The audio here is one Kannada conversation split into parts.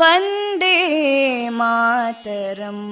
वन्दे मातरम्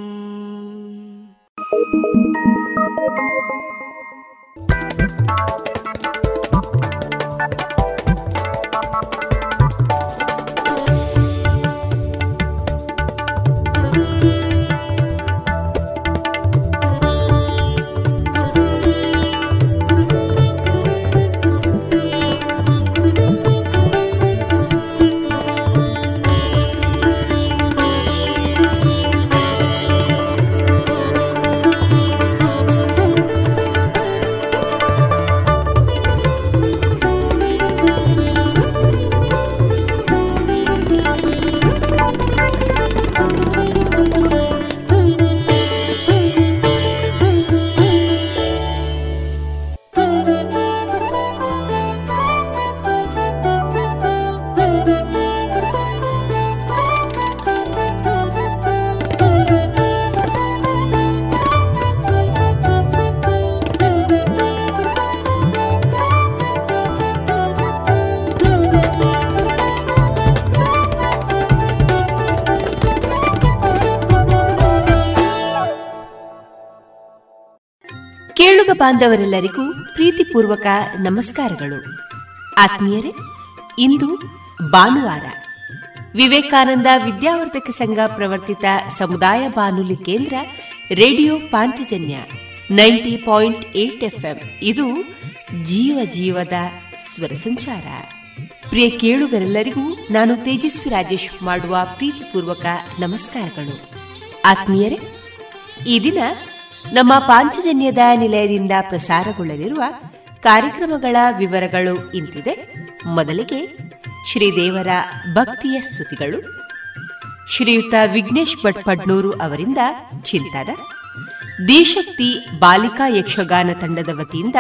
ಬಾಂಧವರೆಲ್ಲರಿಗೂ ಪ್ರೀತಿಪೂರ್ವಕ ನಮಸ್ಕಾರಗಳು. ಆತ್ಮೀಯರೇ, ಇಂದು ಭಾನುವಾರ ವಿವೇಕಾನಂದ ವಿದ್ಯಾವರ್ಧಕ ಸಂಘ ಪ್ರವರ್ತಿತ ಸಮುದಾಯ ಬಾನುಲಿ ಕೇಂದ್ರ radio Panchajanya ninety point eight FM. ಇದು ಜೀವ ಜೀವದ ಸ್ವರ ಸಂಚಾರ. ಪ್ರಿಯ ಕೇಳುಗರೆಲ್ಲರಿಗೂ ನಾನು ತೇಜಸ್ವಿ ರಾಜೇಶ್ ಮಾಡುವ ಪ್ರೀತಿಪೂರ್ವಕ ನಮಸ್ಕಾರಗಳು. ಆತ್ಮೀಯರೇ, ಈ ದಿನ ನಮ್ಮ ಪಾಂಚಜನ್ಯದ ನಿಲಯದಿಂದ ಪ್ರಸಾರಗೊಳ್ಳಲಿರುವ ಕಾರ್ಯಕ್ರಮಗಳ ವಿವರಗಳು ಇಂತಿದೆ. ಮೊದಲಿಗೆ ಶ್ರೀದೇವರ ಭಕ್ತಿಯ ಸ್ತುತಿಗಳು. ಶ್ರೀಯುತ ವಿಘ್ನೇಶ್ ಭಟ್ ಪಡ್ನೂರು ಅವರಿಂದ ಚಿಂತನ. ದಿಶಕ್ತಿ ಬಾಲಿಕಾ ಯಕ್ಷಗಾನ ತಂಡದ ವತಿಯಿಂದ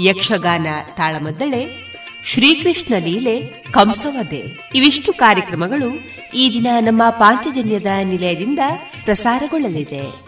ಯಕ್ಷಗಾನ ತಾಳಮದ್ದಳೆ. ಶ್ರೀಕೃಷ್ಣ ಲೀಲೆ ಕಂಸವದೆ. ಇವಿಷ್ಟು ಕಾರ್ಯಕ್ರಮಗಳು ಈ ದಿನ ನಮ್ಮ ಪಾಂಚಜನ್ಯದ ನಿಲಯದಿಂದ ಪ್ರಸಾರಗೊಳ್ಳಲಿದೆ.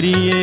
ಹರಿಯೇ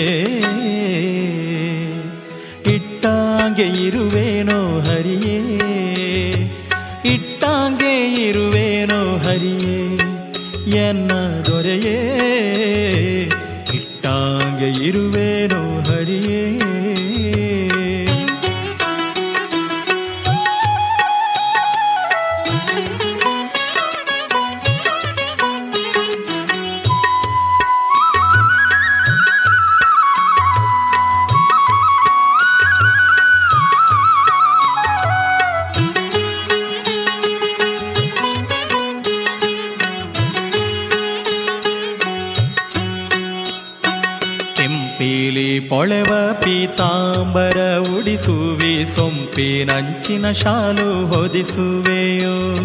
ಉಡಿಸುವಿ ಸೊಂಪಿನಂಚಿನ ಶಾಲು ಹೊದಿಸುವೆಯೋ.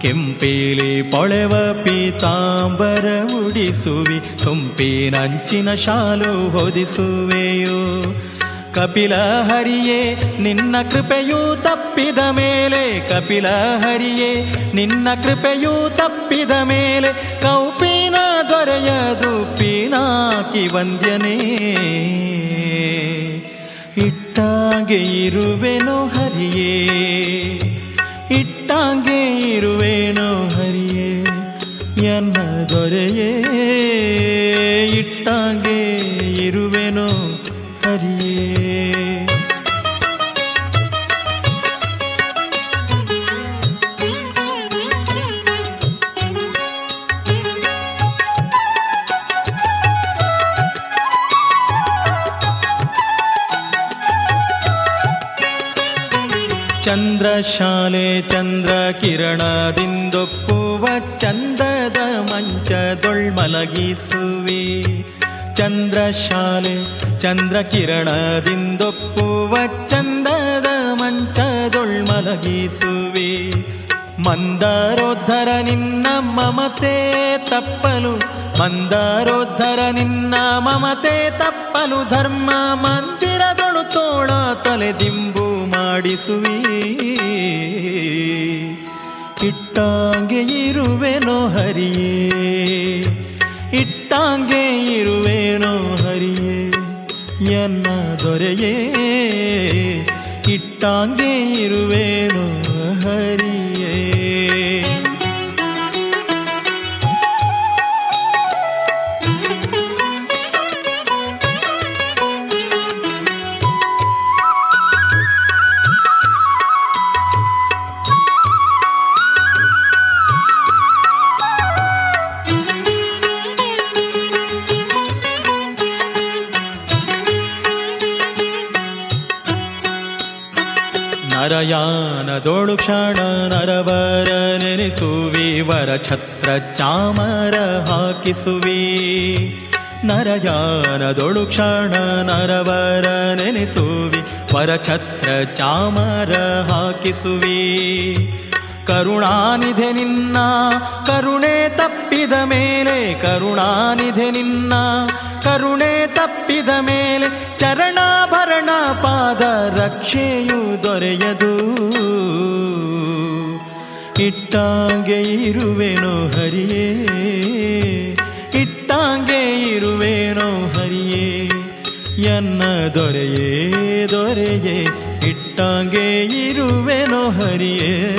ಕೆಂಪೇಲಿ ಪೊಳೆವ ಪೀತಾಂಬರ ಉಡಿಸುವಿ ಸೊಂಪಿನಂಚಿನ ಶಾಲು ಹೊದಿಸುವೆಯೋ. ಕಪಿಲ ಹರಿಯೇ, ನಿನ್ನ ಕೃಪೆಯೂ ತಪ್ಪಿದ ಮೇಲೆ. ಕಪಿಲ ಹರಿಯೇ, ನಿನ್ನ ಕೃಪೆಯೂ ತಪ್ಪಿದ ಮೇಲೆ. ಕೌಪಿನ ದೊರೆಯದು ಪೀನಾಕಿ ವಂದ್ಯನೇ. ಇಟ್ಟಾಗೆ ಇರುವೆನೋ ಹರಿಯೇ? ಇಟ್ಟಾಗೆ ಇರುವೆನೋ ಹರಿಯೇ? ಎನ್ನ ದೊರೆಯೇ? ಚಂದ್ರಶಾಲೆ ಚಂದ್ರ ಕಿರಣದಿಂದೊಪ್ಪುವ ಚಂದದ ಮಂಚದೊಳ್ಮಲಗಿಸುವಿ ಚಂದ್ರಶಾಲೆ ಚಂದ್ರ ಕಿರಣದಿಂದೊಪ್ಪುವ ಚಂದದ ಮಂಚದೊಳ್ಮಲಗಿಸುವಿ ಮಂದಾರೋದ್ಧರ ನಿನ್ನ ಮಮತೆ ತಪ್ಪಲು, ಮಂದಾರೋದ್ಧರ ನಿನ್ನ ಮಮತೆ ತಪ್ಪಲು ಧರ್ಮ ಮಂದಿರದೊಳು ತಲೆ ದಿಂಬು ಮಾಡಿಸುವಿ. ಇಟ್ಟಾಂಗೆ ಇರುವೆನೋ ಹರಿಯೇ ಇಟ್ಟಾಂಗೆ ಇರುವೆನೋ ಹರಿಯೇ ಎನ್ನ ದೊರೆಯೇ ಇಟ್ಟಾಂಗೆ ಇರುವೆನೋ ಹರಿಯೇ. ನರಯಾನದೋಳು ಕ್ಷಣ ನರವರ ನೆನೆಸುವಿ, ವರ ಛತ್ರ ಚಾಮರ ಹಾಕಿಸುವಿ. ನರಯಾನದೊಳು ಕ್ಷಣ ನರವರ ನೆನೆಸುವಿ, ವರ ಛತ್ರ ಚಾಮರ ಹಾಕಿಸುವಿ. ಕರುಣಾನಿಧೆ ನಿನ್ನ, ಕರುಣೆ ತಪ್ಪಿದ ಮೇಲೆ ಕರುಣಾನಿಧೆ ನಿನ್ನ, ಕರುಣೆ ತಪ್ಪಿದ ಮೇಲೆ ಚರಣಾಭರಣ ಪಾದ ರಕ್ಷೆಯು ದೊರೆಯದು. ಇಟ್ಟಾಂಗೆ ಇರುವೆನೋ ಹರಿಯೇ, ಇಟ್ಟಾಂಗೆ ಇರುವೆನೋ ಹರಿಯೇ, ಎನ್ನ ದೊರೆಯೇ ದೊರೆಯೇ, ಇಟ್ಟಾಂಗೆ ಇರುವೆನೋ ಹರಿಯೇ.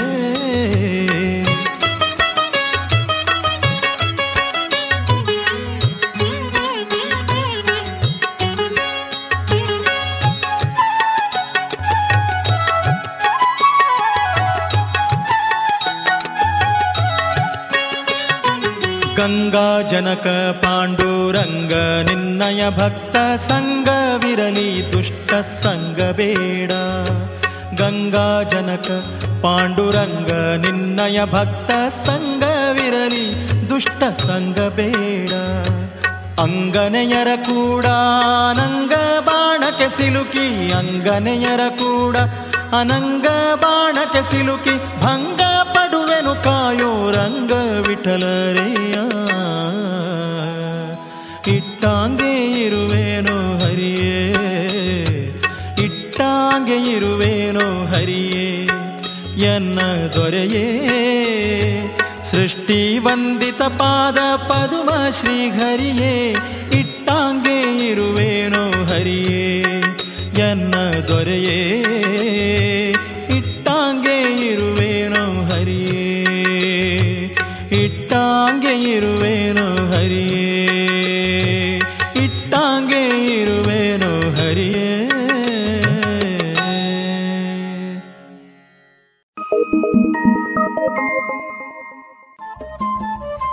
ಗಂಗಾ ಜನಕ ಪಾಂಡುರಂಗ, ನಿನ್ನಯ ಭಕ್ತ ಸಂಗವಿರಲಿ ದುಷ್ಟ ಸಂಗ ಬೇಡ. ಗಂಗಾ ಜನಕ ಪಾಂಡುರಂಗ, ನಿನ್ನಯ ಭಕ್ತ ಸಂಗವಿರಲಿ ದುಷ್ಟ ಸಂಗ ಬೇಡ. ಅಂಗನೆಯರ ಕೂಡ ಅನಂಗ ಬಾಣಕ್ಕೆ ಸಿಲುಕಿ, ಅಂಗನೆಯರ ಕೂಡ ಅನಂಗ ಬಾಣಕ್ಕೆ ಸಿಲುಕಿ, ಭಂಗ ಪಡುವೆನು ಕಾಯೋ ರಂಗ ವಿಠಲರೆಯ. ಇಟ್ಟಾಂಗೆ ಇರುವೇನೋ ಹರಿಯೇ, ಎನ್ನ ದೊರೆಯೇ? ಸೃಷ್ಟಿ ವಂದಿತ ಪಾದ ಪದುಮ ಶ್ರೀಹರಿಯೇ, ಇಟ್ಟಾಂಗೆ ಇರುವೇನೋ ಹರಿಯೇ, ಎನ್ನ ದೊರೆಯೇ?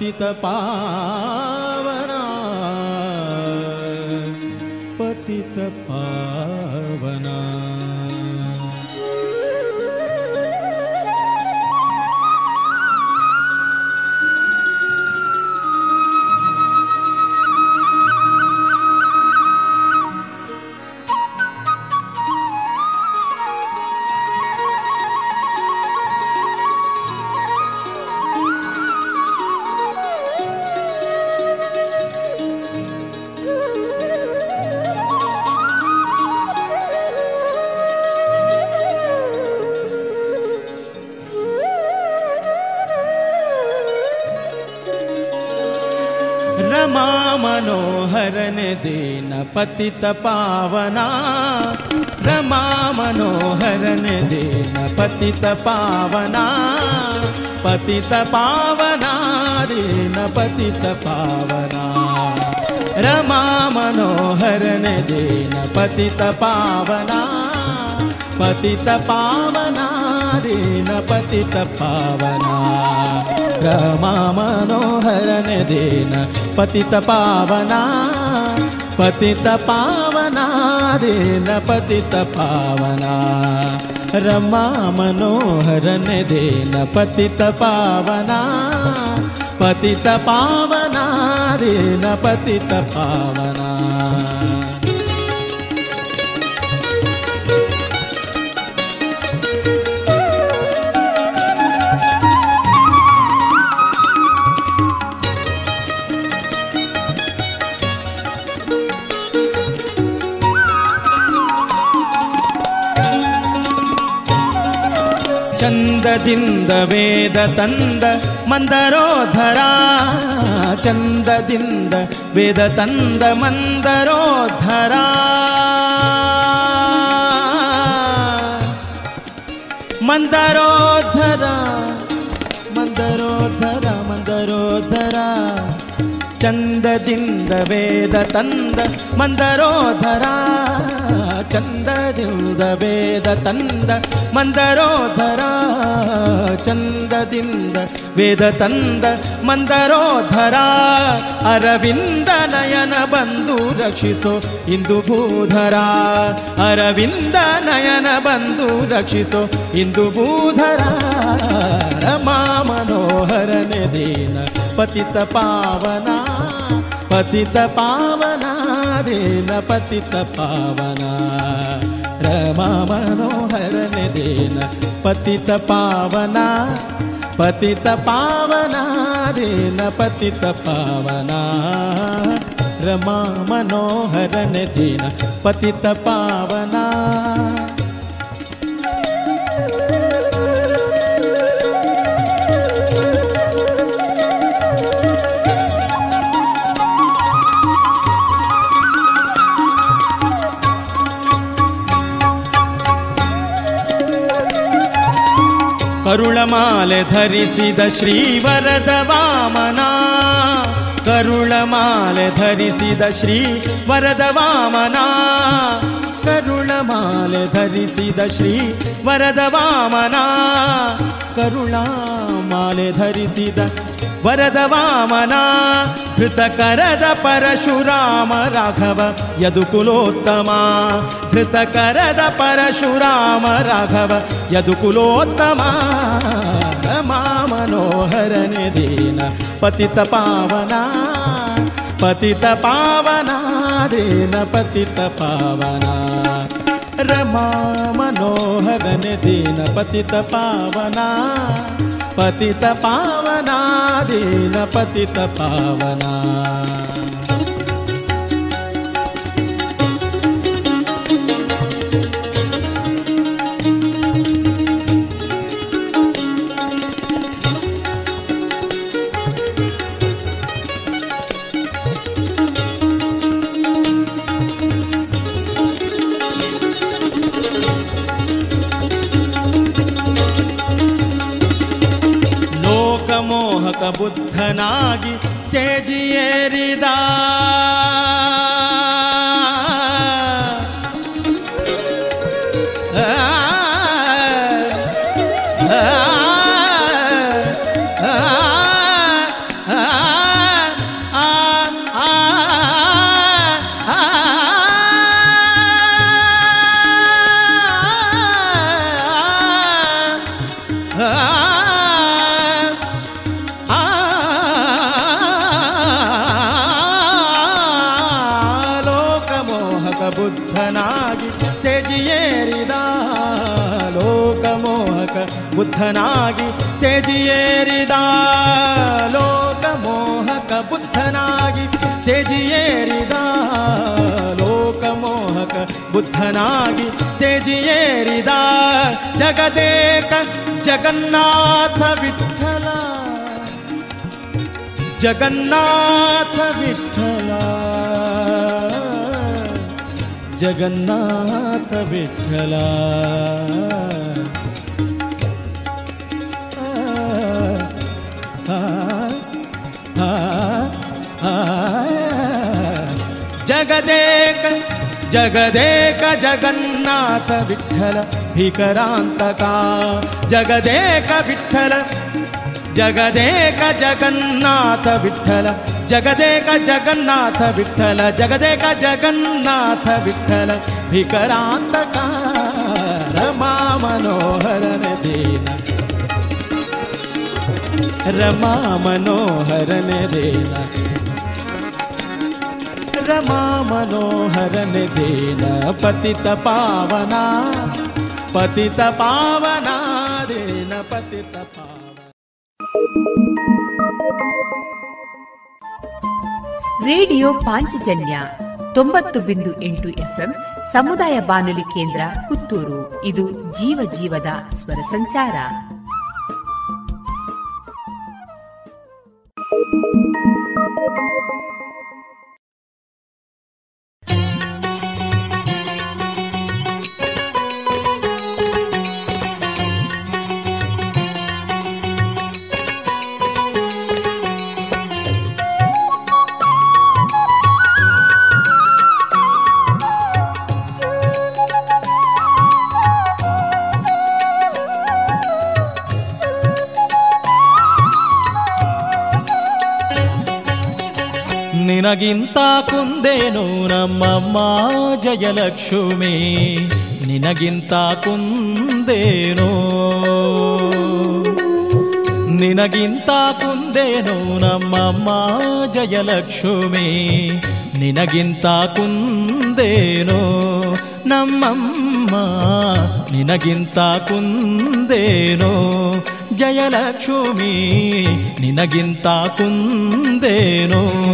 पतितपावना पतितपा पतितपावना रमा मनोहरन दीन पतितपावना पतितपावना दीन पतितपावना। रमा मनोहरन दीन पतितपावना पतितपावना दीन पतितपावना। रमा मनोहरन दीन पतितपावना पतितपावना रे पतितपावना रमा मनोहर न दे पतितपावना पतितपावना रेण पतितपाना ಚಂದದಿಂದ ವೇದ ತಂದ ಮಂದರೋಧರ. ಚಂದದಿಂದ ವೇದ ತಂದ ಮಂದರೋಧರ. ಮಂದರೋಧರ. ಚಂದದಿಂದ ವೇದ ತಂದ ಮಂದರೋಧರ. ಚಂದದಿಂದ ವೇದ ತಂದ ಮಂದರೋಧರ. ಚಂದದಿಂದ ವೇದ ತಂದ ಮಂದರೋಧರ. ಅರವಿಂದ ನಯನ ಬಂದು ರಕ್ಷಿಸೋ ಇಂದು ಭೂಧರ. ಅರವಿಂದ ನಯನ ಬಂದು ರಕ್ಷಿಸೋ ಇಂದು ಭೂಧರ. ರಮಾ ಮನೋಹರನೆ ದೀನ ಪತಿತ ಪಾವನ. पतित पावना रे न पतित पावना। रमा मनोहरीना पति तावना पति तावना रे रमा मनोहर दीना पति ಕರುಳಮಾಲೆ ಧರಿಸಿದ ಶ್ರೀವರದ ವಾಮನ. ಕರುಳಮಾಲೆ ಧರಿಸಿದ ಶ್ರೀ ವರದ ವಾಮನ. ಕರುಳಮಾಲೆ ಧರಿಸಿದ ಶ್ರೀ ವರದ ವಾಮನ. ಕರುಳಾಮಾಲೆ ಧರಿಸಿದ ವರದ ವಾಮನ ಧೃತಕರದ ಪರಶುರಾಮ ರಾಘವ ಯದುಕುಲೋತ್ತಮ ಧೃತಕರದ ಪರಶುರಾಮ ರಾಘವ ಯದುಕುಲೋತ್ತಮ ರಮಾ ಮನೋಹರನೆ ದೀನ ಪತಿತ ಪಾವನ ಪತಿತ ಪಾವನ ದೀನ ಪತಿತ ಪಾವನ रमा मनोहरन दीन पतित पावना पतित पावना दीन पतित पावना ಬುದ್ಧನಾಗಿ ತೇಜಿಯೇರಿದ ಆ, ಬುದ್ಧನಾಗಿ ತೆಜಿಯೇರಿದ ಲೋಕಮೋಹಕ ಬುದ್ಧನಾಗಿ ತೆಜಿಯೇರಿದ ಲೋಕಮೋಹಕ ಬುದ್ಧನಾಗಿ ತೆಜಿಯೇರಿದ ಜಗದೇಕ ಜಗನ್ನಾಥ ವಿಠಲ ಜಗನ್ನಾಥ ವಿಠಲ ಜಗನ್ನಾಥ ವಿಠಲ जगदेक जगदेक जगन्नाथ विठ्ठल भिकरान्तका जगदेक विठ्ठल जगदेक जगन्नाथ विठ्ठल जगदेक जगन्नाथ विठ्ठल जगदेक जगन्नाथ विठ्ठल भिकरान्तका रमा मनोहर दीन। रमा मनोहर ने ರಮಾ ಮನೋಹರನ ದೇನ ಪತಿತ ಪಾವನ ಪತಿತ ಪಾವನ, ದೇನ ಪತಿತ ಪಾವನ. ರೇಡಿಯೋ ಪಾಂಚಜನ್ಯ ತೊಂಬತ್ತು ಬಿಂದು ಎಂಟು ಎಫ್ಎಂ ಸಮುದಾಯ ಬಾನುಲಿ ಕೇಂದ್ರ ಪುತ್ತೂರು. ಇದು ಜೀವ ಜೀವದ ಸ್ವರ ಸಂಚಾರ. ನಿನಗಿಂತ ಕುಂದೇನು ನಮ್ಮಮ್ಮ ಜಯಲಕ್ಷ್ಮಿ? ನಿನಗಿಂತ ಕುಂದೇನು? ನಿನಗಿಂತ ಕುಂದೇನು ನಮ್ಮಮ್ಮ ಜಯಲಕ್ಷ್ಮಿ? ನಿನಗಿಂತ ಕುಂದೇನು ನಮ್ಮಮ್ಮ? ನಿನಗಿಂತ ಕುಂದೇನು ಜಯಲಕ್ಷ್ಮಿ? ನಿನಗಿಂತ ಕುಂದೇನೋ?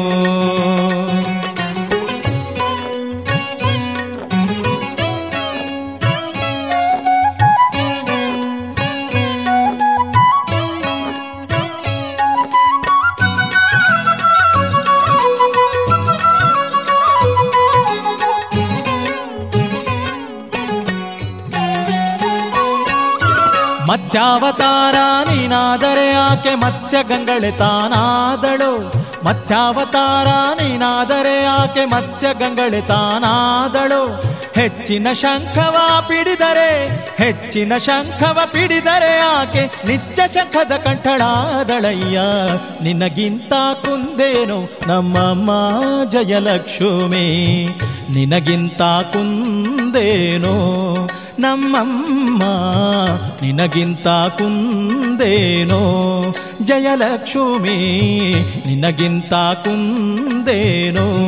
ಮತ್ಸ್ಯಾವತಾರ ನೀನಾದರೆ ಆಕೆ ಮತ್ಸ್ಯ ಗಂಗಳೆ ತಾನಾದಳು. ಮತ್ಸ್ಯಾವತಾರ ನೀನಾದರೆ ಆಕೆ ಮತ್ಸ್ಯ ಗಂಗಳೆ ತಾನಾದಳು. ಹೆಚ್ಚಿನ ಶಂಖವ ಪಿಡಿದರೆ, ಹೆಚ್ಚಿನ ಶಂಖವ ಪಿಡಿದರೆ ಆಕೆ ನಿಚ್ಚ ಶಂಖದ ಕಂಠಳಾದಳಯ್ಯ. ನಿನಗಿಂತ ಕುಂದೇನು ನಮ್ಮಮ್ಮ ಜಯಲಕ್ಷ್ಮಿ? ನಿನಗಿಂತ ಕುಂದೇನು ನಮ್ಮಮ್ಮ ನಿನಗಿಂತ ಕುಂದೇನೋ? ಜಯಲಕ್ಷ್ಮಿ ನಿನಗಿಂತ ಕುಂದೇನೋ?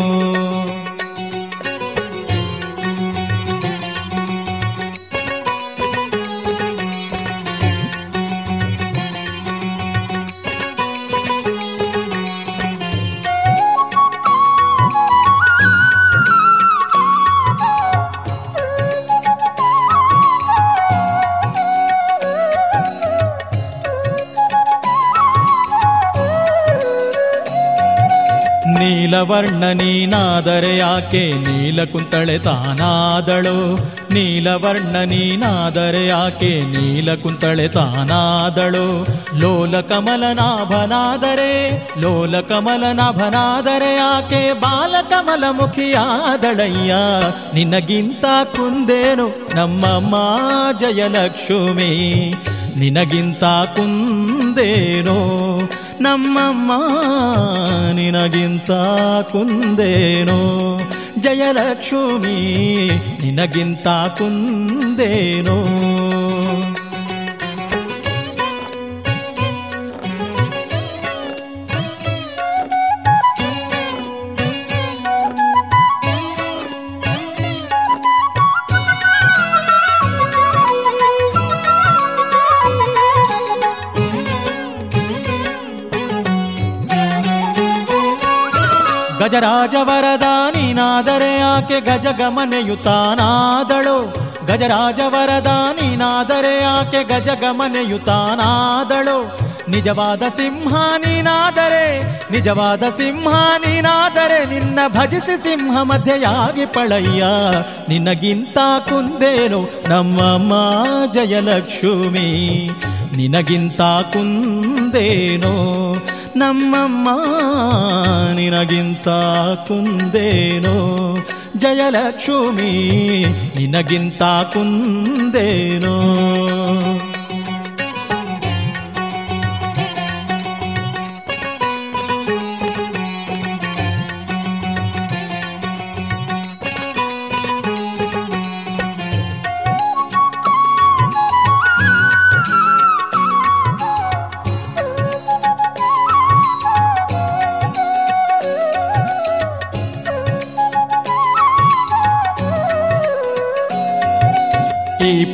ನೀನಾದರೆ ಯಾಕೆ ನೀಲಕುಂತಳೆ ತಾನಾದಳು? ನೀಲವರ್ಣ ನೀನಾದರೆ ಯಾಕೆ ನೀಲಕುಂತಳೆ ತಾನಾದಳು? ಲೋಲ ಕಮಲನಾಭನಾದರೆ ಲೋಲ ಕಮಲನಾಭನಾದರೆ ಯಾಕೆ ಬಾಲಕಮಲ ಮುಖಿಯಾದಳಯ್ಯ ನಿನಗಿಂತ ಕುಂದೇನು ನಮ್ಮಮ್ಮ ಜಯಲಕ್ಷ್ಮಿ? ನಿನಗಿಂತ ಕುಂದೇನೋ ನಮ್ಮಮ್ಮ ನಿನಗಿಂತ ಕುಂದೇನೋ? ಜಯಲಕ್ಷ್ಮಿ ನಿನಗಿಂತ ಕುಂದೇನೋ? ಗಜರಾಜವರದ ನೀನಾದರೆ ಆಕೆ ಗಜಗಮನೆಯುತಾನಾದಳು ಗಜರಾಜವರದ ನೀನಾದರೆ ಆಕೆ ಗಜಗಮನೆಯುತಾನಾದಳು ನಿಜವಾದ ಸಿಂಹ ನೀನಾದರೆ ನಿಜವಾದ ಸಿಂಹ ನೀನಾದರೆ ನಿನ್ನ ಭಜಿಸಿ ಸಿಂಹ ಮಧ್ಯೆಯಾಗಿ ಪಳಯ್ಯ. ನಿನಗಿಂತ ಕುಂದೇನು ನಮ್ಮಮ್ಮ ಜಯಲಕ್ಷ್ಮಿ? ನಿನಗಿಂತ ಕುಂದೇನೋ ನಮ್ಮಮ್ಮ ನಿನಗಿಂತ ಕುಂದೇನೋ ಜಯಲಕ್ಷ್ಮಿ ನಿನಗಿಂತ ಕುಂದೇನೋ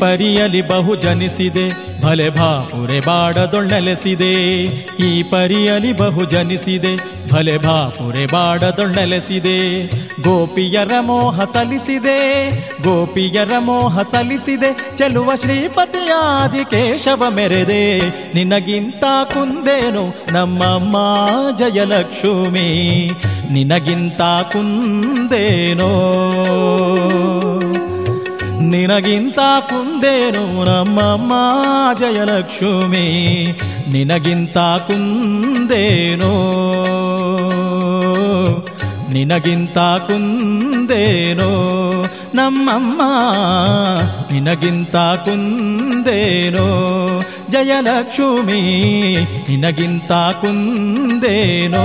ಪರಿಯಲಿ ಬಹು ಜನಿಸಿದೆ ಭಲೆ ಭಾಪುರೆ ಬಾಡದೊಣ್ಣೆಲೆಸಿದೆ. ಈ ಪರಿಯಲಿ ಬಹು ಜನಿಸಿದೆ ಭಲೆ ಭಾಪುರೆ ಬಾಡದೊಣ್ಣೆಲೆಸಿದೆ. ಗೋಪಿಯರ ಮೋಹ ಸಲಿಸಿದೆ ಗೋಪಿಯರ ಮೋಹ ಸಲಿಸಿದೆ ಚೆಲುವ ಶ್ರೀಪತಿಯಾದಿ ಕೇಶವ ಮೆರೆದೆ. ನಿನಗಿಂತ ಕುಂದೇನು ನಮ್ಮಮ್ಮ ಜಯಲಕ್ಷ್ಮಿ. ನಿನಗಿಂತ ಕುಂದೇನೋ. ನಿನಗಿಂತ ಕುಂದೇನು ನಮ್ಮಮ್ಮ ಜಯಲಕ್ಷ್ಮಿ? ನಿನಗಿಂತ ಕುಂದೇನೋ? ನಿನಗಿಂತ ಕುಂದೇನೋ ನಮ್ಮಮ್ಮ? ನಿನಗಿಂತ ಕುಂದೇನೋ ಜಯಲಕ್ಷ್ಮಿ? ನಿನಗಿಂತ ಕುಂದೇನೋ?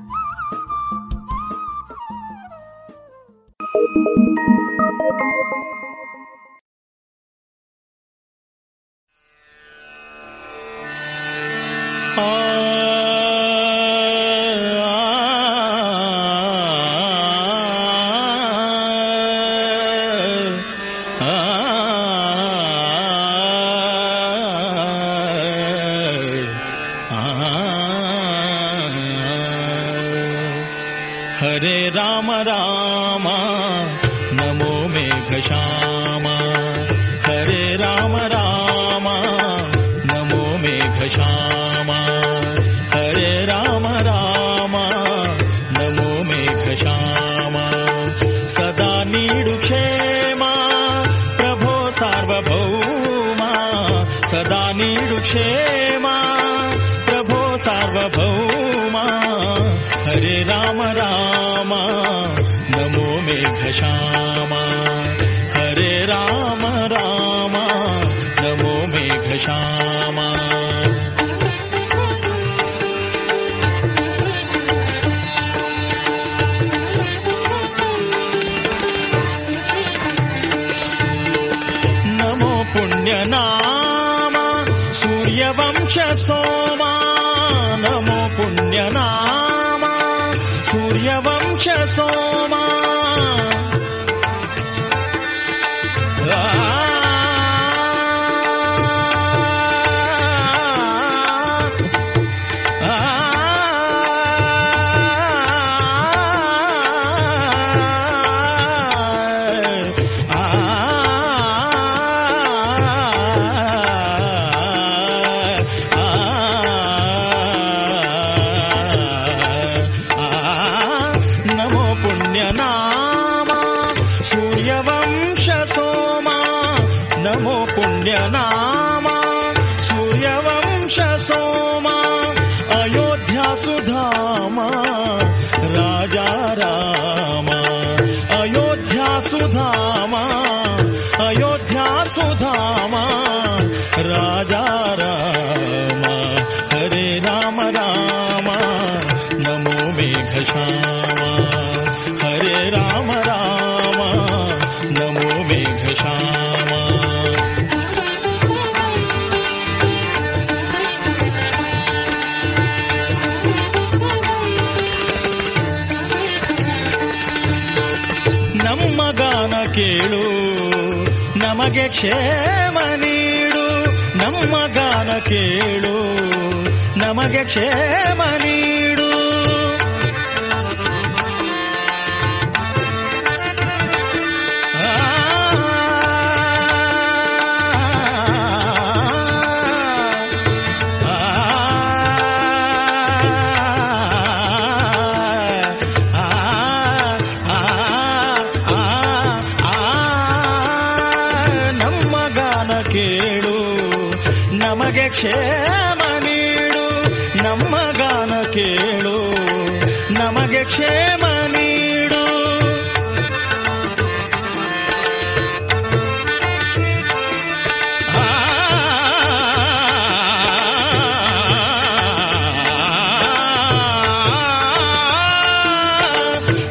ಕ್ಷೇಮ ನೀಡು ನಮ್ಮ ಗಾನ ಕೇಳು ನಮಗೆ ಕ್ಷೇಮ ನೀಡು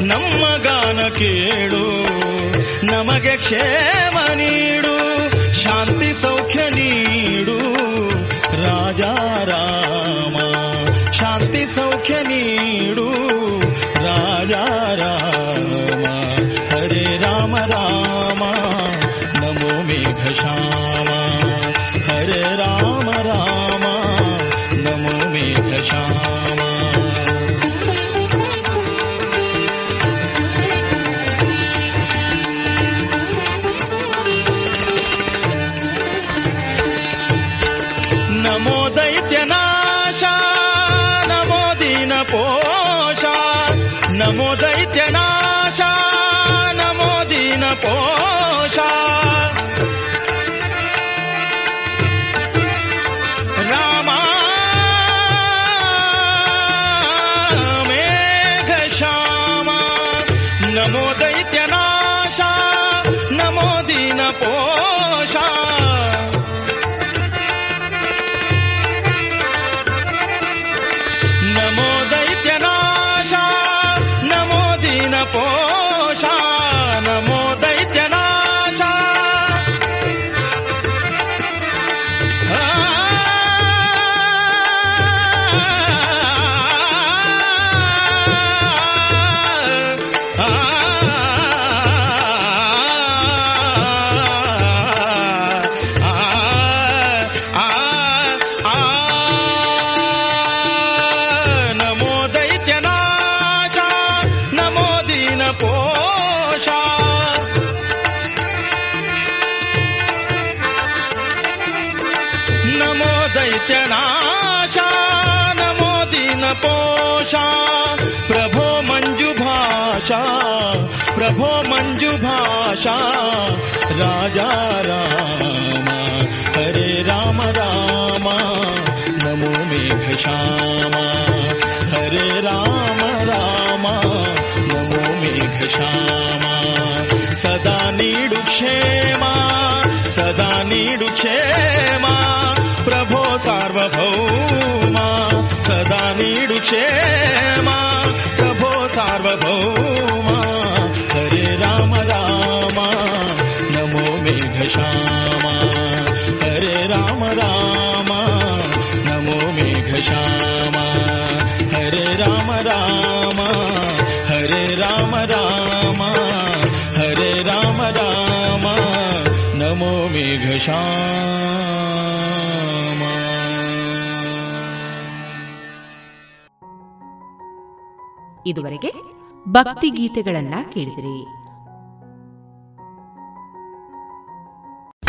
ನಮ್ಮ ಗಾನ ಕೇಳು ನಮಗೆ ಕ್ಷೇಮ मञ्जुभाषा राजा राम हरे राम राम नमो मेघश्यामा हरे राम राम नमो मेघश्यामा सदा नीडु क्षेमा सदा क्षेमा। प्रभो सार्वभौमा सदा नीडु क्षेमा। प्रभो सार्वभौमा राम राम नमो मेघश्यामा हरे राम राम नमो मेघश्यामा हरे राम राम हरे राम राम हरे राम राम नमो मेघश्यामा ಇದುವರೆಗೆ ಭಕ್ತಿ ಗೀತೆಗಳನ್ನ ಕೇಳಿದಿರಿ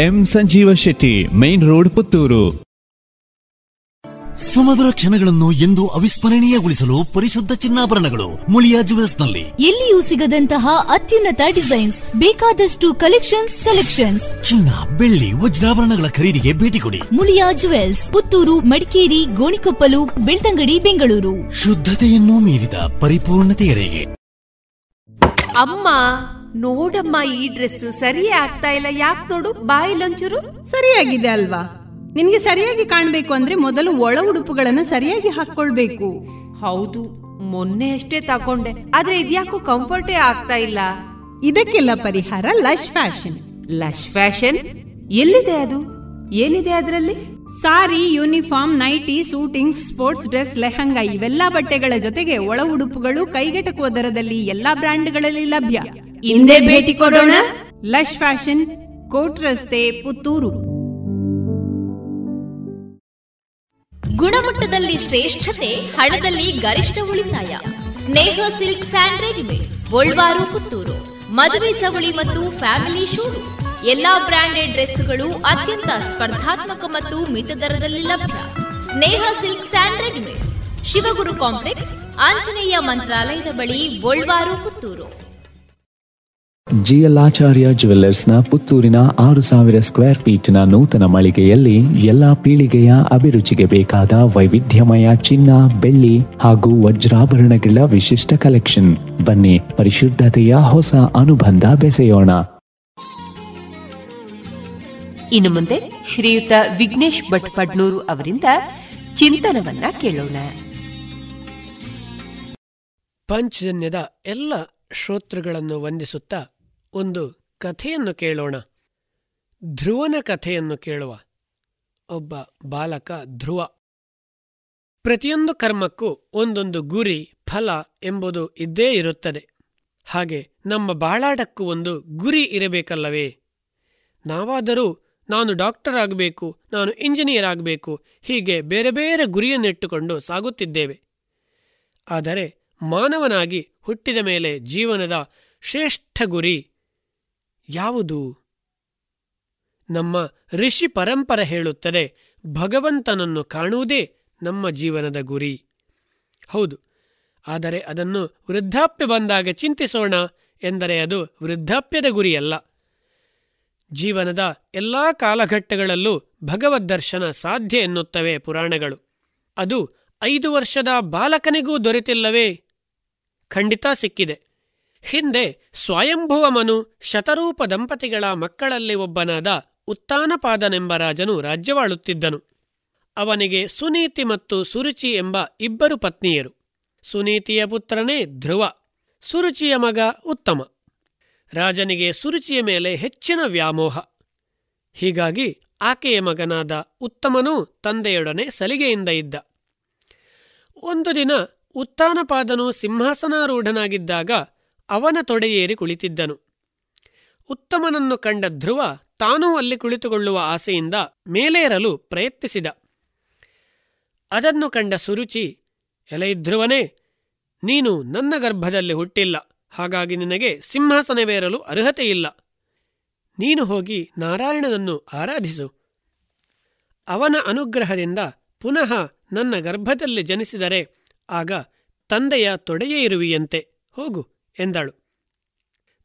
M Sanjeeva Shetty main road Puttur. ಸುಮಧುರ ಕ್ಷಣಗಳನ್ನು ಎಂದು ಅವಿಸ್ಮರಣೀಯಗೊಳಿಸಲು ಪರಿಶುದ್ಧ ಚಿನ್ನಾಭರಣಗಳು ಮುಳಿಯಾ ಜುವೆಲ್ಸ್ನಲ್ಲಿ ಎಲ್ಲಿಯೂ ಸಿಗದಂತಹ ಅತ್ಯುನ್ನತ ಡಿಸೈನ್ಸ್ ಬೇಕಾದಷ್ಟು ಕಲೆಕ್ಷನ್ಸ್ ಸೆಲೆಕ್ಷನ್ಸ್. ಚಿನ್ನ ಬೆಳ್ಳಿ ವಜ್ರಾಭರಣಗಳ ಖರೀದಿಗೆ ಭೇಟಿ ಕೊಡಿ. ಮುಳಿಯಾ ಜುವೆಲ್ಸ್ ಪುತ್ತೂರು ಮಡಿಕೇರಿ ಗೋಣಿಕೊಪ್ಪಲು ಬೆಳ್ತಂಗಡಿ ಬೆಂಗಳೂರು. ಶುದ್ಧತೆಯನ್ನು ಮೀರಿದ ಪರಿಪೂರ್ಣತೆಯಡೆಗೆ. ಅಮ್ಮ! ನೋಡಮ್ಮ ಈ ಡ್ರೆಸ್ ಸರಿಯೇ ಆಗ್ತಾ ಇಲ್ಲ. ಯಾಕೆ ನೋಡು ಬಾಯಿಲೊಂಚೂರು ಸರಿಯಾಗಿದೆ ಅಲ್ವಾ? ನಿನ್ಗೆ ಸರಿಯಾಗಿ ಕಾಣ್ಬೇಕು ಅಂದ್ರೆ ಮೊದಲು ಒಳ ಉಡುಪುಗಳನ್ನ ಸರಿಯಾಗಿ ಹಾಕೊಳ್ಬೇಕು ಹೌದು ಮೊನ್ನೆ ಅಷ್ಟೇ ತಕೊಂಡೆ ಆದ್ರೆ ಇದ್ಯಾಕೋ ಕಂಫರ್ಟೇ ಆಗ್ತಾ ಇಲ್ಲ. ಇದಕ್ಕೆಲ್ಲ ಪರಿಹಾರ ಲಶ್ ಫ್ಯಾಷನ್. Lush fashion? ಎಲ್ಲಿದೆ ಅದು? ಏನಿದೆ ಅದರಲ್ಲಿ? Sari uniform nighty suiting sports dress lehenga ಇವೆಲ್ಲಾ ಬಟ್ಟೆಗಳ ಜೊತೆಗೆ ಒಳ ಉಡುಪುಗಳು ಕೈಗೆಟಕುವ ದರದಲ್ಲಿ ಎಲ್ಲಾ ಬ್ರ್ಯಾಂಡ್ಗಳಲ್ಲಿ ಲಭ್ಯ. ಹಿಂದೆ ಭೇಟಿ ಕೊಡೋಣ. ಲಶ್ ಫ್ಯಾಷನ್ ಕೋಟ್ ರಸ್ತೆ ಪುತ್ತೂರು. ಗುಣಮಟ್ಟದಲ್ಲಿ ಶ್ರೇಷ್ಠತೆ ಹಣದಲ್ಲಿ ಗರಿಷ್ಠ ಉಳಿತಾಯ. Sneha silk and readymades Golwaru Puttur. ಮದುವೆ ಚವಳಿ ಮತ್ತು ಫ್ಯಾಮಿಲಿ ಶೂ ಎಲ್ಲಾ ಬ್ರಾಂಡೆಡ್ ಡ್ರೆಸ್ಗಳು ಅತ್ಯಂತ ಸ್ಪರ್ಧಾತ್ಮಕ ಮತ್ತು ಮಿತ ದರದಲ್ಲಿ ಲಭ್ಯ. Sneha silk and readymades Shivaguru complex Anjaneya ಮಂತ್ರಾಲಯದ ಬಳಿ ಗೋಲ್ವಾರು ಪುತ್ತೂರು. ಜಿಎಲ್ ಆಚಾರ್ಯ ಜುವೆಲ್ಲರ್ಸ್ನ ಪುತ್ತೂರಿನ ಆರು ಸಾವಿರ ಸ್ಕ್ವೇರ್ ಫೀಟ್ನ ನೂತನ ಮಳಿಗೆಯಲ್ಲಿ ಎಲ್ಲಾ ಪೀಳಿಗೆಯ ಅಭಿರುಚಿಗೆ ಬೇಕಾದ ವೈವಿಧ್ಯಮಯ ಚಿನ್ನ ಬೆಳ್ಳಿ ಹಾಗೂ ವಜ್ರಾಭರಣಗಳ ವಿಶಿಷ್ಟ ಕಲೆಕ್ಷನ್. ಬನ್ನಿ ಪರಿಶುದ್ಧತೆಯ ಹೊಸ ಅನುಬಂಧ ಬೆಸೆಯೋಣ. ಇನ್ನು ಮುಂದೆ ಶ್ರೀಯುತ ವಿಘ್ನೇಶ್ ಭಟ್ ಪಡ್ನೂರು ಅವರಿಂದ ಚಿಂತನವನ್ನ ಕೇಳೋಣ. ಪಂಚಜನ್ಯದ ಎಲ್ಲ ಶ್ರೋತೃಗಳನ್ನು ವಂದಿಸುತ್ತಾ ಒಂದು ಕಥೆಯನ್ನು ಕೇಳೋಣ. ಧ್ರುವನ ಕಥೆಯನ್ನು ಕೇಳುವ. ಒಬ್ಬ ಬಾಲಕ ಧ್ರುವ. ಪ್ರತಿಯೊಂದು ಕರ್ಮಕ್ಕೂ ಒಂದೊಂದು ಗುರಿ, ಫಲ ಎಂಬುದು ಇದ್ದೇ ಇರುತ್ತದೆ. ಹಾಗೆ ನಮ್ಮ ಬಾಳಾಟಕ್ಕೂ ಒಂದು ಗುರಿ ಇರಬೇಕಲ್ಲವೇ? ನಾವಾದರೂ ನಾನು ಡಾಕ್ಟರ್ ಆಗಬೇಕು, ನಾನು ಇಂಜಿನಿಯರ್ ಆಗಬೇಕು, ಹೀಗೆ ಬೇರೆ ಬೇರೆ ಗುರಿಯನ್ನಿಟ್ಟುಕೊಂಡು ಸಾಗುತ್ತಿದ್ದೇವೆ. ಆದರೆ ಮಾನವನಾಗಿ ಹುಟ್ಟಿದ ಮೇಲೆ ಜೀವನದ ಶ್ರೇಷ್ಠ ಗುರಿ ಯಾವುದು? ನಮ್ಮ ಋಷಿ ಪರಂಪರೆ ಹೇಳುತ್ತದೆ, ಭಗವಂತನನ್ನು ಕಾಣುವುದೇ ನಮ್ಮ ಜೀವನದ ಗುರಿ. ಹೌದು, ಆದರೆ ಅದನ್ನು ವೃದ್ಧಾಪ್ಯ ಬಂದಾಗ ಚಿಂತಿಸೋಣ ಎಂದರೆ ಅದು ವೃದ್ಧಾಪ್ಯದ ಗುರಿಯಲ್ಲ. ಜೀವನದ ಎಲ್ಲಾ ಕಾಲಘಟ್ಟಗಳಲ್ಲೂ ಭಗವದ್ ದರ್ಶನ ಸಾಧ್ಯ ಎನ್ನುತ್ತವೆ ಪುರಾಣಗಳು. ಅದು ಐದು ವರ್ಷದ ಬಾಲಕನಿಗೂ ದೊರೆತಿಲ್ಲವೇ? ಖಂಡಿತ ಸಿಕ್ಕಿದೆ. ಹಿಂದೆ ಸ್ವಯಂಭುವಮನು ಶತರೂಪ ದಂಪತಿಗಳ ಮಕ್ಕಳಲ್ಲಿ ಒಬ್ಬನಾದ ಉತ್ತಾನಪಾದನೆಂಬ ರಾಜನು ರಾಜ್ಯವಾಳುತ್ತಿದ್ದನು. ಅವನಿಗೆ ಸುನೀತಿ ಮತ್ತು ಸುರುಚಿ ಎಂಬ ಇಬ್ಬರು ಪತ್ನಿಯರು. ಸುನೀತಿಯ ಪುತ್ರನೇ ಧ್ರುವ, ಸುರುಚಿಯ ಮಗ ಉತ್ತಮ. ರಾಜನಿಗೆ ಸುರುಚಿಯ ಮೇಲೆ ಹೆಚ್ಚಿನ ವ್ಯಾಮೋಹ. ಹೀಗಾಗಿ ಆಕೆಯ ಮಗನಾದ ಉತ್ತಮನೂ ತಂದೆಯೊಡನೆ ಸಲಿಗೆಯಿಂದ ಇದ್ದ. ಒಂದು ದಿನ ಉತ್ತಾನಪಾದನು ಸಿಂಹಾಸನಾರೂಢನಾಗಿದ್ದಾಗ ಅವನ ತೊಡೆಯೇರಿ ಕುಳಿತಿದ್ದನು. ಉತ್ತಮನನ್ನು ಕಂಡ ಧ್ರುವ ತಾನೂ ಅಲ್ಲಿ ಕುಳಿತುಕೊಳ್ಳುವ ಆಸೆಯಿಂದ ಮೇಲೇರಲು ಪ್ರಯತ್ನಿಸಿದ. ಅದನ್ನು ಕಂಡ ಸುರುಚಿ, ಎಲೈ ಧ್ರುವನೇ, ನೀನು ನನ್ನ ಗರ್ಭದಲ್ಲಿ ಹುಟ್ಟಿಲ್ಲ. ಹಾಗಾಗಿ ನಿನಗೆ ಸಿಂಹಾಸನವೇರಲು ಅರ್ಹತೆಯಿಲ್ಲ. ನೀನು ಹೋಗಿ ನಾರಾಯಣನನ್ನು ಆರಾಧಿಸು. ಅವನ ಅನುಗ್ರಹದಿಂದ ಪುನಃ ನನ್ನ ಗರ್ಭದಲ್ಲಿ ಜನಿಸಿದರೆ ಆಗ ತಂದೆಯ ತೊಡೆಯೇ ಇರುವಿಯಂತೆ. ಹೋಗು. ಎಂದಳು.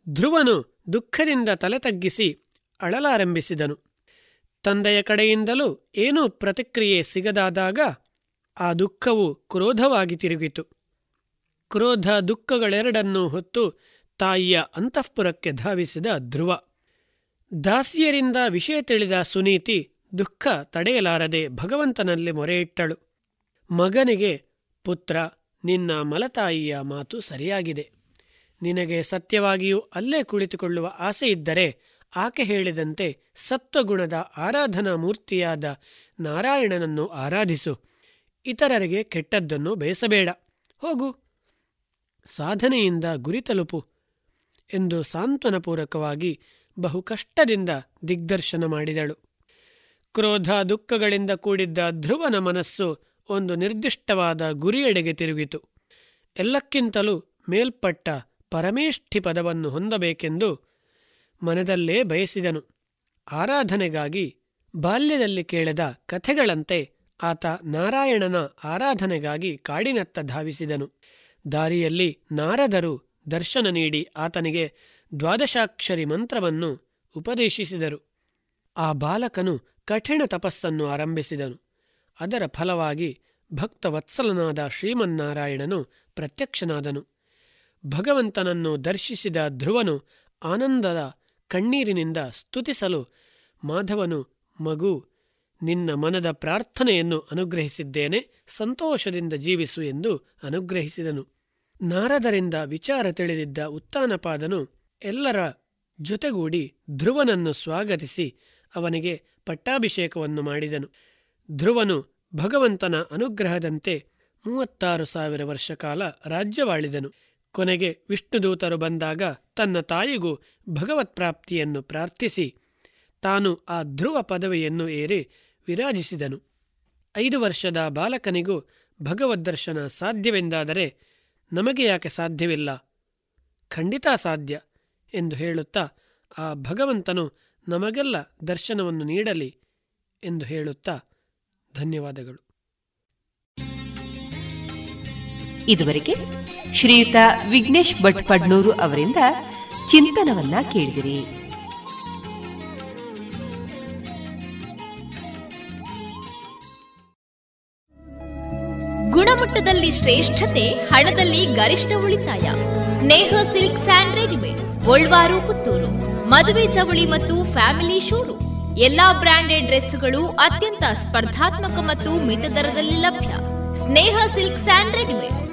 ಧ್ರುವನು ದುಃಖದಿಂದ ತಲೆ ತಗ್ಗಿಸಿ ಅಳಲಾರಂಭಿಸಿದನು. ತಂದೆಯ ಕಡೆಯಿಂದಲೂ ಏನೂ ಪ್ರತಿಕ್ರಿಯೆ ಸಿಗದಾದಾಗ ಆ ದುಃಖವು ಕ್ರೋಧವಾಗಿ ತಿರುಗಿತು. ಕ್ರೋಧ ದುಃಖಗಳೆರಡನ್ನೂ ಹೊತ್ತು ತಾಯಿಯ ಅಂತಃಪುರಕ್ಕೆ ಧಾವಿಸಿದ ಧ್ರುವ. ದಾಸಿಯರಿಂದ ವಿಷಯ ತಿಳಿದ ಸುನೀತಿ ದುಃಖ ತಡೆಯಲಾರದೆ ಭಗವಂತನಲ್ಲಿ ಮೊರೆಯಿಟ್ಟಳು. ಮಗನಿಗೆ ಪುತ್ರ, ನಿನ್ನ ಮಲತಾಯಿಯ ಮಾತು ಸರಿಯಾಗಿದೆ. ನಿನಗೆ ಸತ್ಯವಾಗಿಯೂ ಅಲ್ಲೇ ಕುಳಿತುಕೊಳ್ಳುವ ಆಸೆಯಿದ್ದರೆ ಆಕೆ ಹೇಳಿದಂತೆ ಸತ್ವಗುಣದ ಆರಾಧನಾ ಮೂರ್ತಿಯಾದ ನಾರಾಯಣನನ್ನು ಆರಾಧಿಸು. ಇತರರಿಗೆ ಕೆಟ್ಟದ್ದನ್ನು ಬಯಸಬೇಡ ಹೋಗು. ಸಾಧನೆಯಿಂದ ಗುರಿ ತಲುಪು ಎಂದು ಸಾಂತ್ವನಪೂರ್ವಕವಾಗಿ ಬಹು ಕಷ್ಟದಿಂದ ದಿಗ್ದರ್ಶನ ಮಾಡಿದಳು. ಕ್ರೋಧ ದುಃಖಗಳಿಂದ ಕೂಡಿದ್ದ ಧ್ರುವನ ಮನಸ್ಸು ಒಂದು ನಿರ್ದಿಷ್ಟವಾದ ಗುರಿಯೆಡೆಗೆ ತಿರುಗಿತು. ಎಲ್ಲಕ್ಕಿಂತಲೂ ಮೇಲ್ಪಟ್ಟ ಪರಮೇಷ್ಠಿ ಪದವನ್ನು ಹೊಂದಬೇಕೆಂದು ಮನದಲ್ಲೇ ಬಯಸಿದನು. ಆರಾಧನೆಗಾಗಿ ಬಾಲ್ಯದಲ್ಲಿ ಕೇಳದ ಕಥೆಗಳಂತೆ ಆತ ನಾರಾಯಣನ ಆರಾಧನೆಗಾಗಿ ಕಾಡಿನತ್ತ ಧಾವಿಸಿದನು. ದಾರಿಯಲ್ಲಿ ನಾರದರು ದರ್ಶನ ನೀಡಿ ಆತನಿಗೆ ದ್ವಾದಶಾಕ್ಷರಿ ಮಂತ್ರವನ್ನು ಉಪದೇಶಿಸಿದರು. ಆ ಬಾಲಕನು ಕಠಿಣ ತಪಸ್ಸನ್ನು ಆರಂಭಿಸಿದನು. ಅದರ ಫಲವಾಗಿ ಭಕ್ತವತ್ಸಲನಾದ ಶ್ರೀಮನ್ನಾರಾಯಣನು ಪ್ರತ್ಯಕ್ಷನಾದನು. ಭಗವಂತನನ್ನು ದರ್ಶಿಸಿದ ಧ್ರುವನು ಆನಂದದ ಕಣ್ಣೀರಿನಿಂದ ಸ್ತುತಿಸಲು, ಮಾಧವನು, ಮಗು, ನಿನ್ನ ಮನದ ಪ್ರಾರ್ಥನೆಯನ್ನು ಅನುಗ್ರಹಿಸಿದ್ದೇನೆ, ಸಂತೋಷದಿಂದ ಜೀವಿಸು ಎಂದು ಅನುಗ್ರಹಿಸಿದನು. ನಾರದರಿಂದ ವಿಚಾರ ತಿಳಿದಿದ್ದ ಉತ್ತಾನಪಾದನು ಎಲ್ಲರ ಜೊತೆಗೂಡಿ ಧ್ರುವನನ್ನು ಸ್ವಾಗತಿಸಿ ಅವನಿಗೆ ಪಟ್ಟಾಭಿಷೇಕವನ್ನು ಮಾಡಿದನು. ಧ್ರುವನು ಭಗವಂತನ ಅನುಗ್ರಹದಂತೆ ಮೂವತ್ತಾರು ಸಾವಿರ ವರ್ಷ ಕಾಲ ರಾಜ್ಯವಾಳಿದನು. ಕೊನೆಗೆ ವಿಷ್ಣುದೂತರು ಬಂದಾಗ ತನ್ನ ತಾಯಿಗೂ ಭಗವತ್ಪ್ರಾಪ್ತಿಯನ್ನು ಪ್ರಾರ್ಥಿಸಿ. ತಾನು ಆ ಧ್ರುವ ಪದವಿಯನ್ನು ಏರಿ ವಿರಾಜಿಸಿದನು. ಐದು ವರ್ಷದ ಬಾಲಕನಿಗೂ ಭಗವದ್ದರ್ಶನ ಸಾಧ್ಯವೆಂದಾದರೆ ನಮಗೆ ಯಾಕೆ ಸಾಧ್ಯವಿಲ್ಲ? ಖಂಡಿತ ಸಾಧ್ಯ ಎಂದು ಹೇಳುತ್ತಾ ಆ ಭಗವಂತನು ನಮಗೆಲ್ಲ ದರ್ಶನವನ್ನು ನೀಡಲಿ ಎಂದು ಹೇಳುತ್ತಾ ಧನ್ಯವಾದಗಳು. ಇದುವರೆಗೆ ಶ್ರೀಯುತ ವಿಘ್ನೇಶ್ ಭಟ್ ಪಡ್ನೂರು ಅವರಿಂದ ಚಿಂತನವನ್ನ ಕೇಳಿದಿರಿ. ಗುಣಮಟ್ಟದಲ್ಲಿ ಶ್ರೇಷ್ಠತೆ, ಹಣದಲ್ಲಿ ಗರಿಷ್ಠ ಉಳಿತಾಯ. Sneha silk and readymade Golwaru, Puttur. ಮದುವೆ ಚವಳಿ ಮತ್ತು ಫ್ಯಾಮಿಲಿ ಶೋರೂಮ್. ಎಲ್ಲಾ ಬ್ರಾಂಡೆಡ್ ಡ್ರೆಸ್ಗಳು ಅತ್ಯಂತ ಸ್ಪರ್ಧಾತ್ಮಕ ಮತ್ತು ಮಿತ ದರದಲ್ಲಿ ಲಭ್ಯ. Sneha silk and readymades.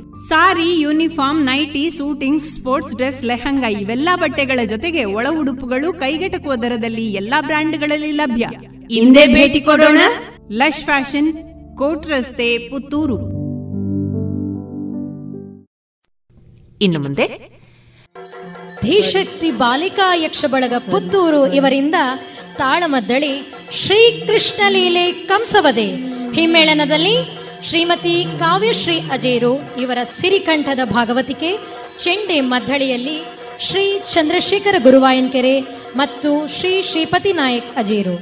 Sari uniform nighty suiting sports dress lehenga ಇವೆಲ್ಲ ಬಟ್ಟೆಗಳ ಜೊತೆಗೆ ಒಳ ಉಡುಪುಗಳು ಕೈಗೆಟಕುವ ದರದಲ್ಲಿ ಎಲ್ಲಾ ಬ್ರ್ಯಾಂಡ್ಗಳಲ್ಲಿ ಲಭ್ಯ. ಹಿಂದೆ ಭೇಟಿ ಕೊಡೋಣ. ಲಶ್ ಫ್ಯಾಷನ್ ಕೋಟ್ ರಸ್ತೆ ಪುತ್ತೂರು. ಇನ್ನು ಮುಂದೆ. ಧೀಶಕ್ತಿ ಬಾಲಿಕಾ ಯಕ್ಷ ಬಳಗ ಪುತ್ತೂರು ಇವರಿಂದ ತಾಳಮದ್ದಳಿ ಶ್ರೀಕೃಷ್ಣ ಲೀಲೆ ಕಂಸವದೆ. ಹಿಮ್ಮೇಳನದಲ್ಲಿ ಶ್ರೀಮತಿ ಕಾವ್ಯಶ್ರೀ ಅಜೇರು ಇವರ ಸಿರಿಕಂಠದ ಭಾಗವತಿಕೆ ಚೆಂಡೆ ಮದ್ದಳಿಯಲ್ಲಿ ಶ್ರೀ ಚಂದ್ರಶೇಖರ ಗುರುವಾಯನ್ಕೆರೆ ಮತ್ತು ಶ್ರೀ ಶ್ರೀಪತಿ ನಾಯಕ್ ಅಜೇರು.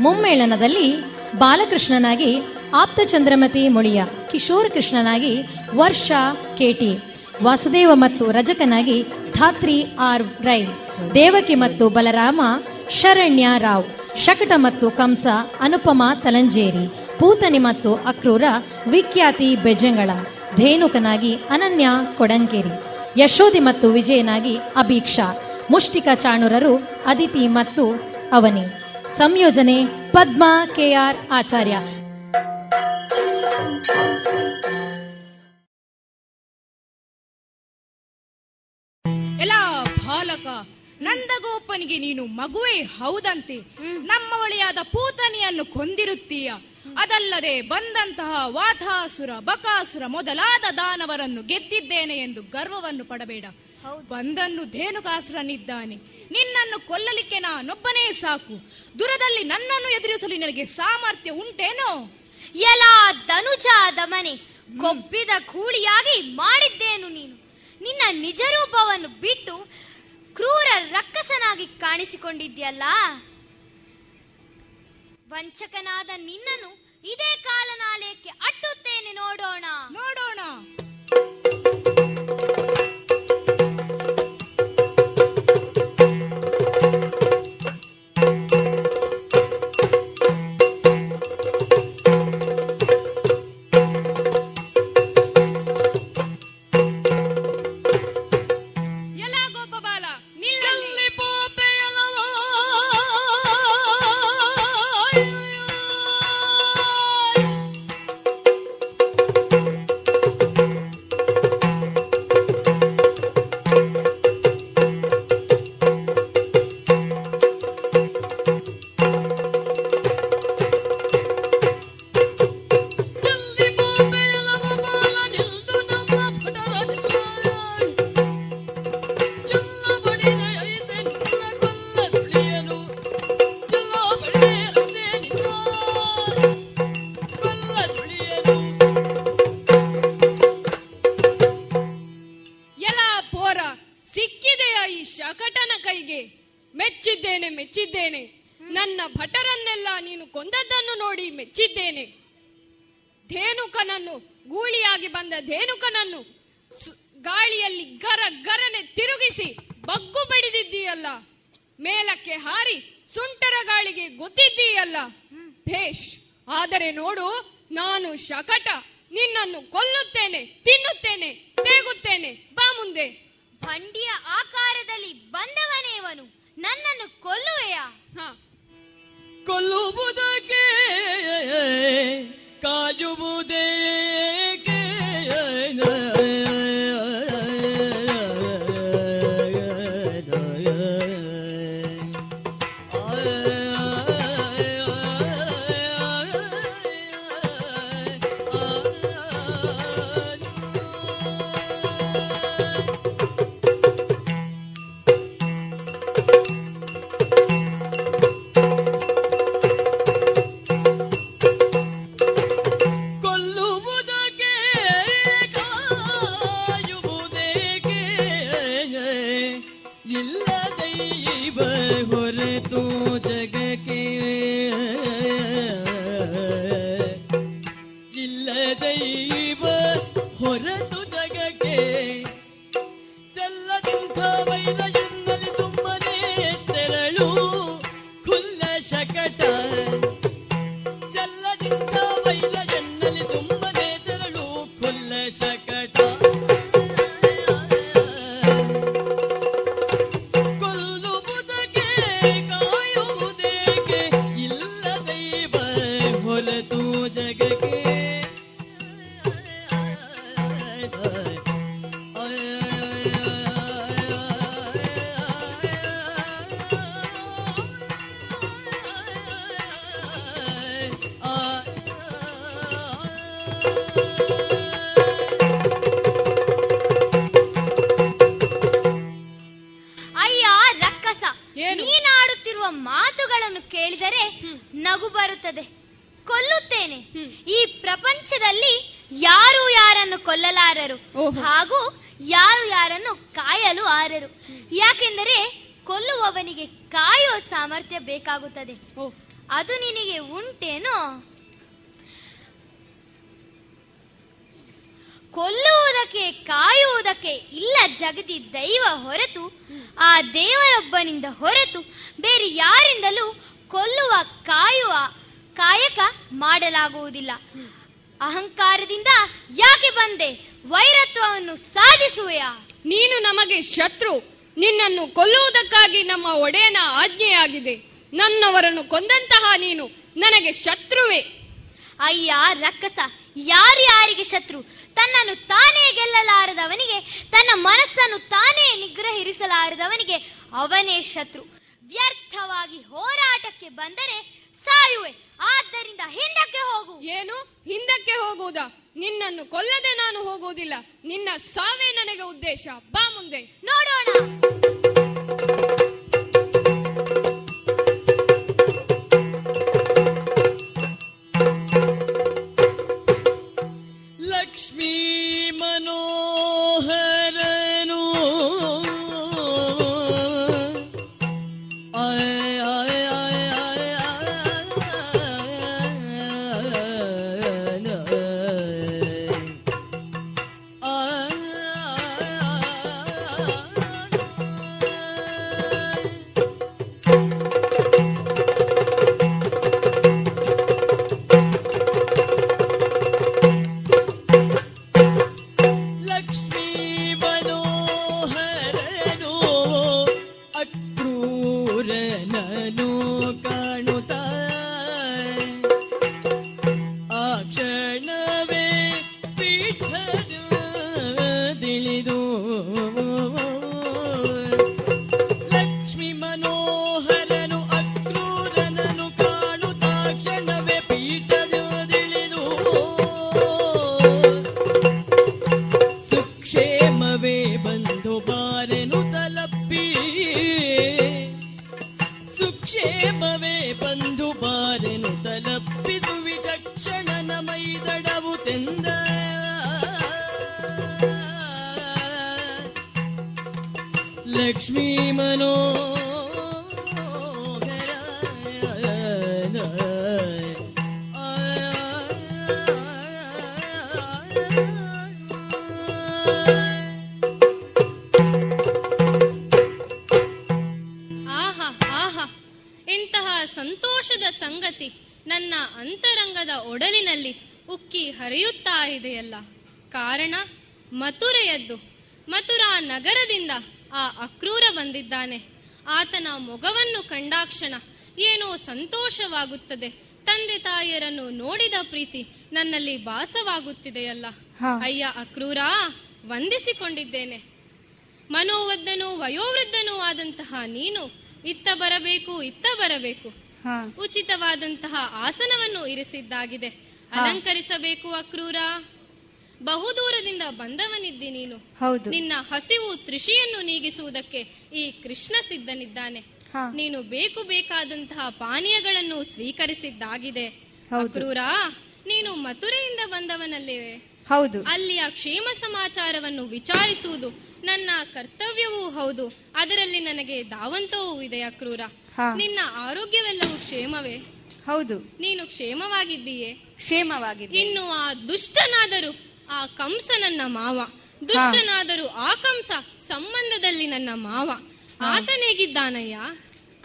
ಮುಮ್ಮೇಳನದಲ್ಲಿ ಬಾಲಕೃಷ್ಣನಾಗಿ ಆಪ್ತ ಚಂದ್ರಮತಿ ಮುಳಿಯ ಕಿಶೋರ್ ಕೃಷ್ಣನಾಗಿ ವರ್ಷ ಕೆಟಿ ವಾಸುದೇವ ಮತ್ತು ರಜಕನಾಗಿ ಧಾತ್ರಿ ಆರ್ ರೈ, ದೇವಕಿ ಮತ್ತು ಬಲರಾಮ ಶರಣ್ಯ ರಾವ್, ಶಕಟ ಮತ್ತು ಕಂಸ ಅನುಪಮ ತಲಂಜೇರಿ ಪೂತನಿ ಮತ್ತು ಅಕ್ರೂರ ವಿಖ್ಯಾತಿ ಬೆಜಂಗಳ ಧೇನುಕನಾಗಿ ಅನನ್ಯ ಕೊಡಂಕೇರಿ ಯಶೋಧಿ ಮತ್ತು ವಿಜಯನಾಗಿ ಅಭೀಕ್ಷಾ ಮುಷ್ಟಿಕ ಚಾಣುರರು ಅದಿತಿ ಮತ್ತು ಅವನಿ. ಸಂಯೋಜನೆ ಪದ್ಮಾ ಕೆಆರ್ ಆಚಾರ್ಯ. ಎಲ್ಲ ಬಾಲಕ ನಂದಗೋಪನಿಗೆ ನೀನು ಮಗುವೇ ಹೌದಂತೆ. ನಮ್ಮ ಒಳೆಯಾದ ಪೂತನಿಯನ್ನು ಕೊಂದಿರುತ್ತೀಯ. ಅದಲ್ಲದೆ ಬಂದಂತಹ ವಾತಾಸುರ ಬಕಾಸುರ ಮೊದಲಾದ ದಾನವರನ್ನು ಗೆದ್ದಿದ್ದೇನೆ ಎಂದು ಗರ್ವವನ್ನು ಪಡಬೇಡ. ಬಂದನ್ನು ಧೇನುಕಾಸುರನಿದ್ದಾನೆ. ನಿನ್ನನ್ನು ಕೊಲ್ಲಲಿಕ್ಕೆ ನಾನೊಬ್ಬನೇ ಸಾಕು. ದುರದಲ್ಲಿ ನನ್ನನ್ನು ಎದುರಿಸಲು ನಿನಗೆ ಸಾಮರ್ಥ್ಯ ಉಂಟೇನೋ? ಎಲಾ ಧನುಜಾದ ಮನೆ ಕೊಬ್ಬಿದ ಕೂಳಿಯಾಗಿ ಮಾಡಿದ್ದೇನು ನೀನು? ನಿನ್ನ ನಿಜ ರೂಪವನ್ನು ಬಿಟ್ಟು ಕ್ರೂರ ರಕ್ಕಸನಾಗಿ ಕಾಣಿಸಿಕೊಂಡಿದ್ಯಲ್ಲ? ವಂಚಕನಾದ ನಿನ್ನನ್ನು ಇದೇ ಕಾಲನಾಲಯಕ್ಕೆ ಅಟ್ಟುತ್ತೇನೆ ನೋಡೋಣ. ನೋಡೋಣ. ತಿರುಗಿಸಿ ಬಗ್ಗು ಬಡಿದಿದ್ದೀಯಲ್ಲ ಮೇಲಕ್ಕೆ ಹಾರಿ ಸುಂಟರ ಗಾಳಿಗೆ ಗೊತ್ತಿದ್ದೀಯಲ್ಲ ಭೇಷ್ ಆದರೆ ನೋಡು ನಾನು ಶಕಟ ನಿನ್ನನ್ನು ಕೊಲ್ಲುತ್ತೇನೆ ತಿನ್ನುತ್ತೇನೆ ತೇಗುತ್ತೇನೆ. ಬಾ ಮುಂದೆ. ಬಂಡಿಯ ಆಕಾರದಲ್ಲಿ ಬಂದವನೇವನು ನನ್ನನ್ನು ಕೊಲ್ಲುವೆಯ? ಕೊಲ್ಲುವುದಕ್ಕೆ ಕಾಯುವುದೇಕೆ ಸಂತೋಷವಾಗುತ್ತದೆ ತಂದೆ ತಾಯಿಯರನ್ನು ನೋಡಿದ ಪ್ರೀತಿ ನನ್ನಲ್ಲಿ ಭಾಸವಾಗುತ್ತಿದೆಯಲ್ಲ. ಅಯ್ಯ ಅಕ್ರೂರ ವಂದಿಸಿಕೊಂಡಿದ್ದೇನೆ. ಮನೋವದ್ದನೂ ವಯೋವೃದ್ಧನೂ ಆದಂತಹ ನೀನು ಇತ್ತ ಬರಬೇಕು ಇತ್ತ ಬರಬೇಕು. ಉಚಿತವಾದಂತಹ ಆಸನವನ್ನು ಇರಿಸಿದ್ದಾಗಿದೆ. ಅಲಂಕರಿಸಬೇಕು ಅಕ್ರೂರ. ಬಹುದೂರದಿಂದ ಬಂದವನಿದ್ದಿ ನೀನು. ನಿನ್ನ ಹಸಿವು ತೃಷಿಯನ್ನು ನೀಗಿಸುವುದಕ್ಕೆ ಈ ಕೃಷ್ಣ ಸಿದ್ಧನಿದ್ದಾನೆ. ನೀನು ಬೇಕು ಬೇಕಾದಂತಹ ಪಾನೀಯಗಳನ್ನು ಸ್ವೀಕರಿಸಿದ್ದಾಗಿದೆ. ಅಕ್ರೂರ ನೀನು ಮಥುರೆಯಿಂದ ಬಂದವನಲ್ಲಿವೆ ಹೌದು. ಅಲ್ಲಿಯ ಕ್ಷೇಮ ಸಮಾಚಾರವನ್ನು ವಿಚಾರಿಸುವುದು ನನ್ನ ಕರ್ತವ್ಯವೂ ಹೌದು. ಅದರಲ್ಲಿ ನನಗೆ ದಾವಂತವೂ ಇದೆ ಅಕ್ರೂರ. ನಿನ್ನ ಆರೋಗ್ಯವೆಲ್ಲವೂ ಕ್ಷೇಮವೇ. ಹೌದು. ನೀನು ಕ್ಷೇಮವಾಗಿದ್ದೀಯೇ. ಕ್ಷೇಮವಾಗಿದೆ ಇನ್ನು ಆ ದುಷ್ಟನಾದರೂ ಆ ಕಂಸ ನನ್ನ ಮಾವ. ದುಷ್ಟನಾದರೂ ಆ ಕಂಸ ಸಂಬಂಧದಲ್ಲಿ ನನ್ನ ಮಾವ. ಆತನೇಗಿದ್ದಾನಯ್ಯ?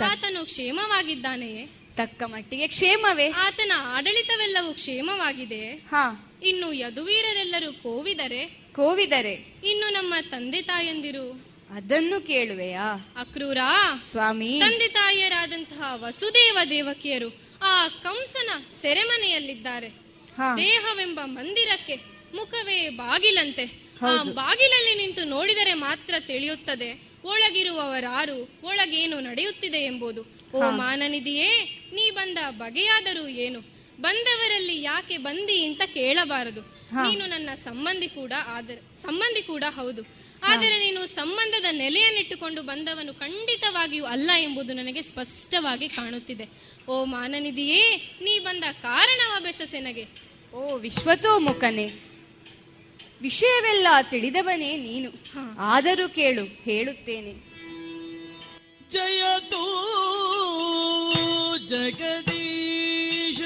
ಆತನು ಕ್ಷೇಮವಾಗಿದ್ದಾನೆಯೇ? ತಕ್ಕ ಮಟ್ಟಿಗೆ ಕ್ಷೇಮವೇ? ಆತನ ಆಡಳಿತವೆಲ್ಲವೂ ಕ್ಷೇಮವಾಗಿದೆ? ಹಾ. ಇನ್ನು ಯದುವೀರರೆಲ್ಲರೂ ಕೋವಿದರೆ? ಕೋವಿದರೆ? ಇನ್ನು ನಮ್ಮ ತಂದೆ ತಾಯಂದಿರು? ಅದನ್ನು ಕೇಳುವೆಯಾ? ಅಕ್ರೂರ? ಸ್ವಾಮಿ. ತಂದೆ ತಾಯಿಯರಾದಂತಹ ವಸುದೇವ ದೇವಕಿಯರು ಆ ಕಂಸನ ಸೆರೆಮನೆಯಲ್ಲಿದ್ದಾರೆ. ದೇಹವೆಂಬ ಮಂದಿರಕ್ಕೆ ಮುಖವೇ ಬಾಗಿಲಂತೆ. ಆ. ಬಾಗಿಲಲ್ಲಿ ನಿಂತು ನೋಡಿದರೆ ಮಾತ್ರ ತಿಳಿಯುತ್ತದೆ. ಒಳಗಿರುವವರಾರು ಒಳಗೇನು ನಡೆಯುತ್ತಿದೆ ಎಂಬುದು. ಓ ಮಾನನಿದಿಯೇ ನೀ ಬಂದ ಬಗೆಯಾದರೂ ಏನು? ಬಂದವರಲ್ಲಿ ಯಾಕೆ ಬಂದಿ ಅಂತ ಕೇಳಬಾರದು. ನೀನು ನನ್ನ ಸಂಬಂಧಿ ಕೂಡ ಆದರೆ ಸಂಬಂಧಿ ಕೂಡ ಹೌದು. ಆದರೆ ನೀನು ಸಂಬಂಧದ ನೆಲೆಯನ್ನಿಟ್ಟುಕೊಂಡು ಬಂದವನು ಖಂಡಿತವಾಗಿಯೂ ಅಲ್ಲ ಎಂಬುದು ನನಗೆ ಸ್ಪಷ್ಟವಾಗಿ ಕಾಣುತ್ತಿದೆ. ಓ ಮಾನನಿದಿಯೇ ನೀ ಬಂದ ಕಾರಣವ ಬೆಸಸೆನಗೆ. ಓ ವಿಶ್ವತೋಮುಖನೇ. ವಿಷಯವೆಲ್ಲ ತಿಳಿದವನೇ ನೀನು. ಆದರೂ ಕೇಳು ಹೇಳುತ್ತೇನೆ. ಜಯತೋ ಜಗದೀಶ.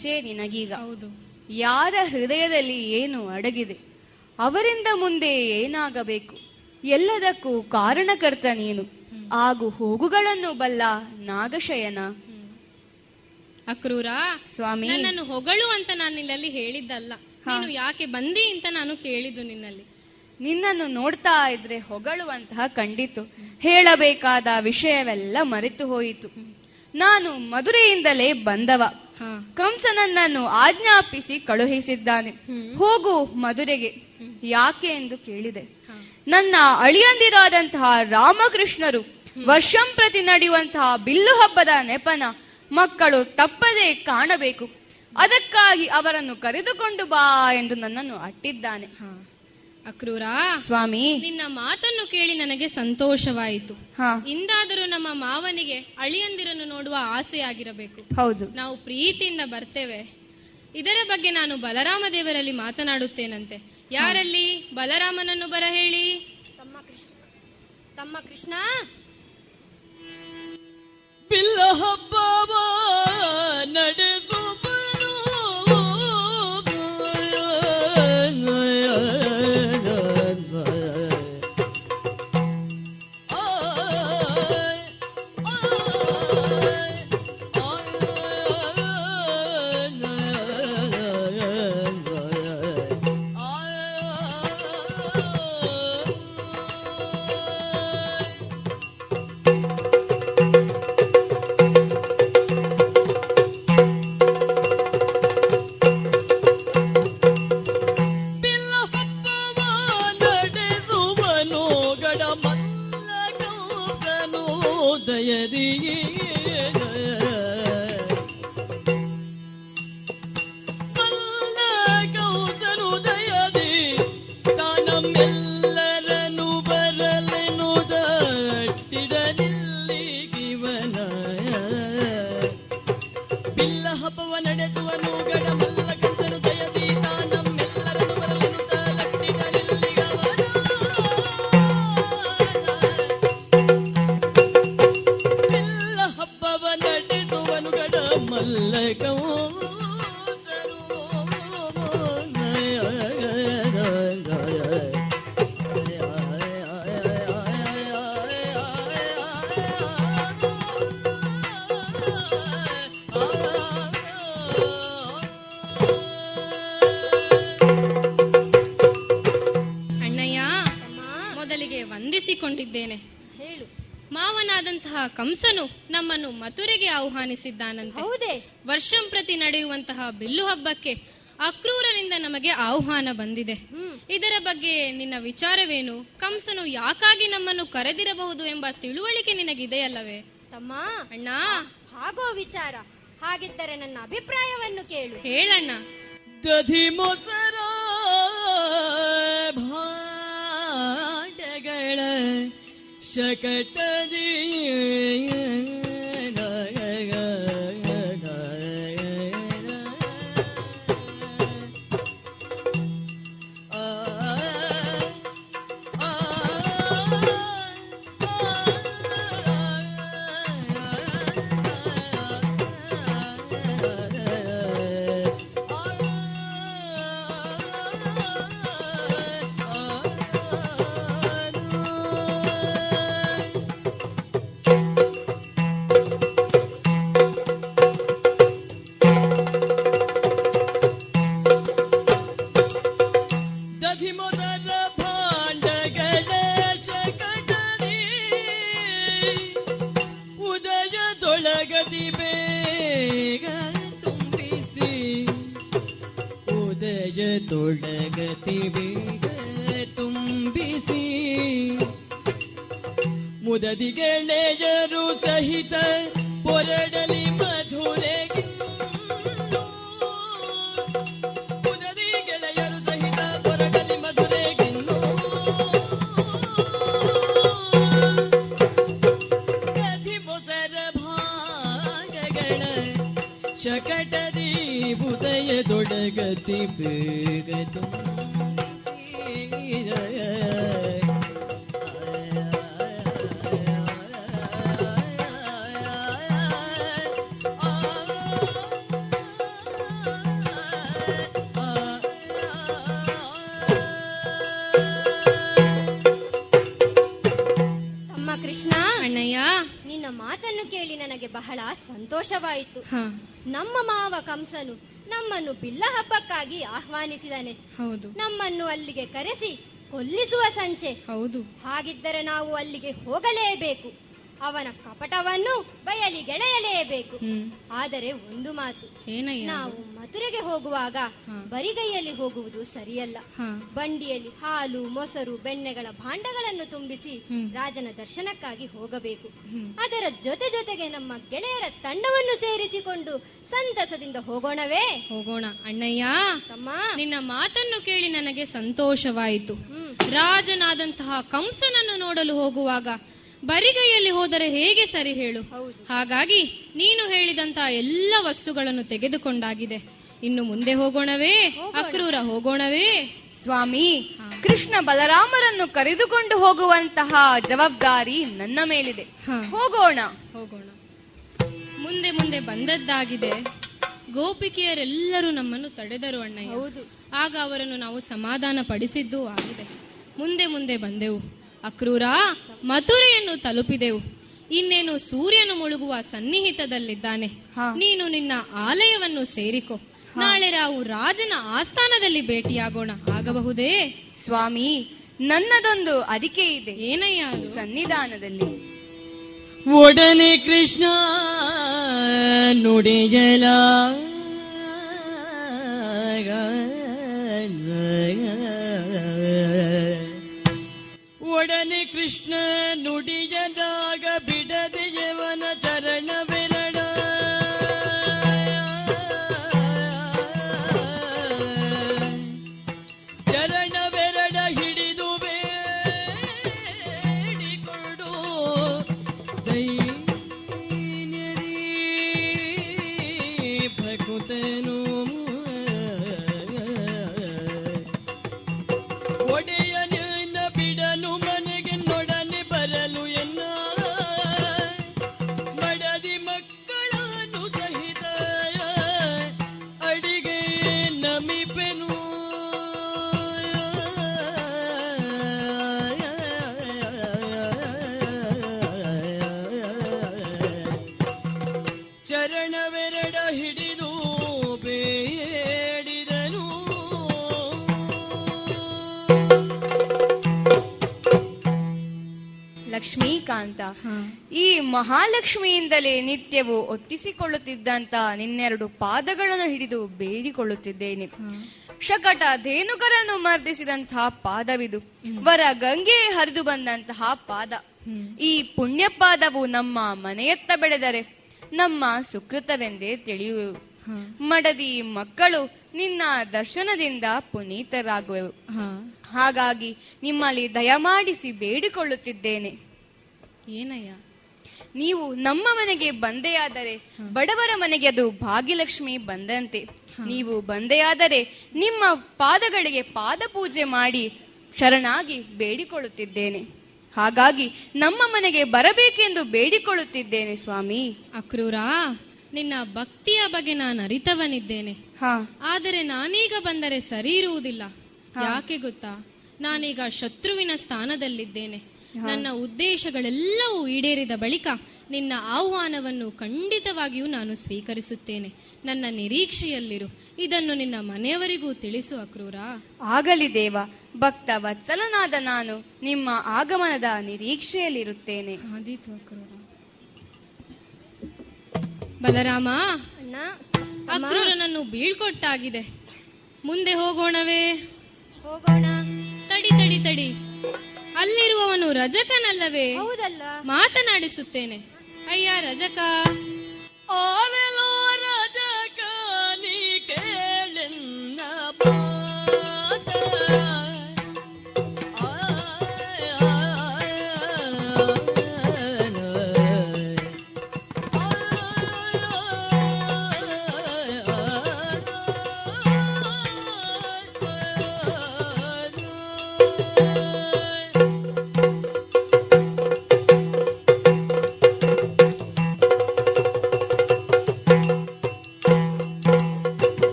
ಇಚ್ಛೆ ನಿನಗೀಗ. ಹೌದು. ಯಾರ ಹೃದಯದಲ್ಲಿ ಏನು ಅಡಗಿದೆ ಅವರಿಂದ ಮುಂದೆ ಏನಾಗಬೇಕು ಎಲ್ಲದಕ್ಕೂ ಕಾರಣಕರ್ತ ನೀನು. ಆಗು ಹೋಗುಗಳನ್ನು ಬಲ್ಲ ನಾಗಶಯನ. ಅಕ್ರೂರ ಸ್ವಾಮಿ. ನನ್ನನ್ನು ಹೊಗಳು ಅಂತ ನಾನು ನಿನ್ನಲ್ಲಿ ಹೇಳಿದ್ದಲ್ಲ. ನೀನು ಯಾಕೆ ಬಂದಿ ಅಂತ ನಾನು ಕೇಳಿದ್ದು ನಿನ್ನಲ್ಲಿ. ನಿನ್ನನ್ನು ನೋಡ್ತಾ ಇದ್ರೆ ಹೊಗಳುವಂತಹ ಕಂಡಿತು. ಹೇಳಬೇಕಾದ ವಿಷಯವೆಲ್ಲ ಮರೆತು ಹೋಯಿತು. ನಾನು ಮಧುರೆಯಿಂದಲೇ ಬಂದವ. ಕಂಸನನ್ನನ್ನು ಆಜ್ಞಾಪಿಸಿ ಕಳುಹಿಸಿದ್ದಾನೆ. ಹೋಗು ಮಧುರೆಗೆ. ಯಾಕೆ ಎಂದು ಕೇಳಿದೆ. ನನ್ನ ಅಳಿಯಂದಿರಾದಂತಹ ರಾಮಕೃಷ್ಣರು ವರ್ಷಂ ಪ್ರತಿ ನಡೆಯುವಂತಹ ಬಿಲ್ಲು ಹಬ್ಬದ ನೆಪನ ಮಕ್ಕಳು ತಪ್ಪದೆ ಕಾಣಬೇಕು. ಅದಕ್ಕಾಗಿ ಅವರನ್ನು ಕರೆದುಕೊಂಡು ಬಾ ಎಂದು ನನ್ನನ್ನು ಅಟ್ಟಿದ್ದಾನೆ. ಅಕ್ರೂರ ಸ್ವಾಮಿ. ನಿನ್ನ ಮಾತನ್ನು ಕೇಳಿ ನನಗೆ ಸಂತೋಷವಾಯಿತು. ಹಾ. ಇಂದಾದರೂ ನಮ್ಮ ಮಾವನಿಗೆ ಅಳಿಯಂದಿರನ್ನು ನೋಡುವ ಆಸೆಯಾಗಿರಬೇಕು. ಹೌದು. ನಾವು ಪ್ರೀತಿಯಿಂದ ಬರ್ತೇವೆ. ಇದರ ಬಗ್ಗೆ ನಾನು ಬಲರಾಮ ದೇವರಲ್ಲಿ ಮಾತನಾಡುತ್ತೇನಂತೆ. ಯಾರಲ್ಲಿ ಬಲರಾಮನನ್ನು ಬರ ಹೇಳಿ? ತಮ್ಮ ಕೃಷ್ಣ. ತಮ್ಮ ಕೃಷ್ಣ. ಬಿಲ್ಲ ಹಬ್ಬವ ನಡೆಸುವನು ಆಹ್ವಾನಿಸಿದ್ದಾನಂತೆ ಹೌದೇ. ವರ್ಷಂ ಪ್ರತಿ ನಡೆಯುವಂತಹ ಬಿಲ್ಲು ಹಬ್ಬಕ್ಕೆ ಅಕ್ರೂರನಿಂದ ನಮಗೆ ಆಹ್ವಾನ ಬಂದಿದೆ. ಇದರ ಬಗ್ಗೆ ನಿನ್ನ ವಿಚಾರವೇನು? ಕಂಸನು ಯಾಕಾಗಿ ನಮ್ಮನ್ನು ಕರೆದಿರಬಹುದು ಎಂಬ ತಿಳುವಳಿಕೆ ನಿನಗಿದೆಯಲ್ಲವೇ? ತಮ್ಮ ಅಣ್ಣ. ಹಾಗೋ ವಿಚಾರ. ಹಾಗಿದ್ದರೆ ನನ್ನ ಅಭಿಪ್ರಾಯವನ್ನು ಕೇಳು. ಹೇಳಣ್ಣ. ದಧಿ ಮೊಸರ ಭಾಂಡಗಳ ಶಕಟದಿ ಆಹ್ವಾನಿಸಿದನೆ ಹೌದು. ನಮ್ಮನ್ನು ಅಲ್ಲಿಗೆ ಕರೆಸಿ ಕೊಲ್ಲಿಸುವ ಸಂಚೆ. ಹೌದು. ಹಾಗಿದ್ದರೆ ನಾವು ಅಲ್ಲಿಗೆ ಹೋಗಲೇಬೇಕು. ಅವನ ಕಪಟವನ್ನು ಬಯಲಿ ಗೆಳೆಯಲೇಬೇಕು. ಆದರೆ ಒಂದು ಮಾತು ನಾವು ಮಥುರೆಗೆ ಹೋಗುವಾಗ ಬರಿಗೈಯಲ್ಲಿ ಹೋಗುವುದು ಸರಿಯಲ್ಲ. ಬಂಡಿಯಲ್ಲಿ ಹಾಲು ಮೊಸರು ಬೆಣ್ಣೆಗಳ ಭಾಂಡಗಳನ್ನು ತುಂಬಿಸಿ ರಾಜನ ದರ್ಶನಕ್ಕಾಗಿ ಹೋಗಬೇಕು. ಅದರ ಜೊತೆ ಜೊತೆಗೆ ನಮ್ಮ ಗೆಳೆಯರ ತಂಡವನ್ನು ಸೇರಿಸಿಕೊಂಡು ಸಂತಸದಿಂದ ಹೋಗೋಣವೇ? ಹೋಗೋಣ. ಅಣ್ಣಯ್ಯ ತಮ್ಮ. ನಿನ್ನ ಮಾತನ್ನು ಕೇಳಿ ನನಗೆ ಸಂತೋಷವಾಯಿತು. ರಾಜನಾದಂತಹ ಕಂಸನನ್ನು ನೋಡಲು ಹೋಗುವಾಗ ಬರಿಗೈಯಲ್ಲಿ ಹೋದರೆ ಹೇಗೆ ಸರಿ ಹೇಳು? ಹಾಗಾಗಿ ನೀನು ಹೇಳಿದಂತ ಎಲ್ಲ ವಸ್ತುಗಳನ್ನು ತೆಗೆದುಕೊಂಡಾಗಿದೆ. ಇನ್ನು ಮುಂದೆ ಹೋಗೋಣವೇ? ಅಕ್ರೂರ ಹೋಗೋಣವೇ? ಸ್ವಾಮಿ ಕೃಷ್ಣ ಬಲರಾಮರನ್ನು ಕರೆದುಕೊಂಡು ಹೋಗುವಂತಹ ಜವಾಬ್ದಾರಿ ನನ್ನ ಮೇಲಿದೆ. ಹೋಗೋಣ. ಹೋಗೋಣ. ಮುಂದೆ ಮುಂದೆ ಬಂದದ್ದಾಗಿದೆ. ಗೋಪಿಕೆಯರೆಲ್ಲರೂ ನಮ್ಮನ್ನು ತಡೆದರು ಅಣ್ಣಯ್ಯ. ಆಗ ಅವರನ್ನು ನಾವು ಸಮಾಧಾನ ಪಡಿಸಿದ್ದೂ ಆಗಿದೆ. ಮುಂದೆ ಮುಂದೆ ಬಂದೆವು. ಅಕ್ರೂರ ಮಥುರೆಯನ್ನು ತಲುಪಿದೆವು. ಇನ್ನೇನು ಸೂರ್ಯನು ಮುಳುಗುವ ಸನ್ನಿಹಿತದಲ್ಲಿದ್ದಾನೆ? ನೀನು ನಿನ್ನ ಆಲಯವನ್ನು ಸೇರಿಕೊ. ನಾಳೆ ನಾವು ರಾಜನ ಆಸ್ಥಾನದಲ್ಲಿ ಭೇಟಿಯಾಗೋಣ. ಆಗಬಹುದೇ? ಸ್ವಾಮಿ ನನ್ನದೊಂದು ಅದಿಕೆ ಇದೆ. ಏನಯ್ಯ ಸನ್ನಿಧಾನದಲ್ಲಿ. ಒಡನೆ ಕೃಷ್ಣ ನುಡಿಯಲ. ಒಡನೆ ಕೃಷ್ಣ ನುಡಿಯದಾಗ ಲಕ್ಷ್ಮೀಕಾಂತ ಈ ಮಹಾಲಕ್ಷ್ಮಿಯಿಂದಲೇ ನಿತ್ಯವೂ ಒತ್ತಿಸಿಕೊಳ್ಳುತ್ತಿದ್ದಂತ ನಿನ್ನೆರಡು ಪಾದಗಳನ್ನು ಹಿಡಿದು ಬೇಡಿಕೊಳ್ಳುತ್ತಿದ್ದೇನೆ. ಶಕಟ ಧೇನುಕರನ್ನು ಮರ್ದಿಸಿದಂತಹ ಪಾದವಿದು. ವರ ಗಂಗೆ ಹರಿದು ಬಂದಂತಹ ಪಾದ. ಈ ಪುಣ್ಯ ಪಾದವು ನಮ್ಮ ಮನೆಯತ್ತ ಬೆಳೆದರೆ ನಮ್ಮ ಸುಕೃತವೆಂದೇ ತಿಳಿಯುವೆವು. ಮಡದಿ ಮಕ್ಕಳು ನಿನ್ನ ದರ್ಶನದಿಂದ ಪುನೀತರಾಗುವೆವು. ಹಾಗಾಗಿ ನಿಮ್ಮಲ್ಲಿ ದಯಮಾಡಿಸಿ ಬೇಡಿಕೊಳ್ಳುತ್ತಿದ್ದೇನೆ. ಏನಯ್ಯ? ನೀವು ನಮ್ಮ ಮನೆಗೆ ಬಂದೆಯಾದರೆ ಬಡವರ ಮನೆಗೆ ಅದು ಭಾಗ್ಯಲಕ್ಷ್ಮಿ ಬಂದಂತೆ. ನೀವು ಬಂದೆಯಾದರೆ ನಿಮ್ಮ ಪಾದಗಳಿಗೆ ಪಾದ ಪೂಜೆ ಮಾಡಿ ಶರಣಾಗಿ ಬೇಡಿಕೊಳ್ಳುತ್ತಿದ್ದೇನೆ. ಹಾಗಾಗಿ ನಮ್ಮ ಮನೆಗೆ ಬರಬೇಕೆಂದು ಬೇಡಿಕೊಳ್ಳುತ್ತಿದ್ದೇನೆ ಸ್ವಾಮಿ. ಅಕ್ರೂರ ನಿನ್ನ ಭಕ್ತಿಯ ಬಗ್ಗೆ ನಾನು ಅರಿತವನಿದ್ದೇನೆ. ಆದರೆ ನಾನೀಗ ಬಂದರೆ ಸರಿ ಇರುವುದಿಲ್ಲ. ಯಾಕೆ ಗೊತ್ತಾ? ನಾನೀಗ ಶತ್ರುವಿನ ಸ್ಥಾನದಲ್ಲಿದ್ದೇನೆ. ನನ್ನ ಉದ್ದೇಶಗಳೆಲ್ಲವೂ ಈಡೇರಿದ ಬಳಿಕ ನಿನ್ನ ಆಹ್ವಾನವನ್ನು ಖಂಡಿತವಾಗಿಯೂ ನಾನು ಸ್ವೀಕರಿಸುತ್ತೇನೆ. ನನ್ನ ನಿರೀಕ್ಷೆಯಲ್ಲಿರು. ಇದನ್ನು ನಿನ್ನ ಮನೆಯವರಿಗೂ ತಿಳಿಸು ಅಕ್ರೂರ. ಆಗಲಿ ದೇವ ಭಕ್ತ ವತ್ಸಲನಾದ ನಾನು ನಿಮ್ಮ ಆಗಮನದ ನಿರೀಕ್ಷೆಯಲ್ಲಿರುತ್ತೇನೆ. ಆದೀತು ಅಕ್ರೂರ. ಬಲರಾಮ ಅಕ್ರೂರನನ್ನು ಬೀಳ್ಕೊಟ್ಟಾಗಿದೆ. ಮುಂದೆ ಹೋಗೋಣವೇ. ಹೋಗೋಣ. ತಡಿ ತಡಿ ತಡಿ. ಅಲ್ಲಿರುವವನು ರಜಕನಲ್ಲವೇ? ಹೌದಲ್ಲ. ಮಾತನಾಡಿಸುತ್ತೇನೆ. ಅಯ್ಯ ರಜಕ. ಆವೆಲೋ ರಜಕ ನೀ ಕೇಳೆನ್ನ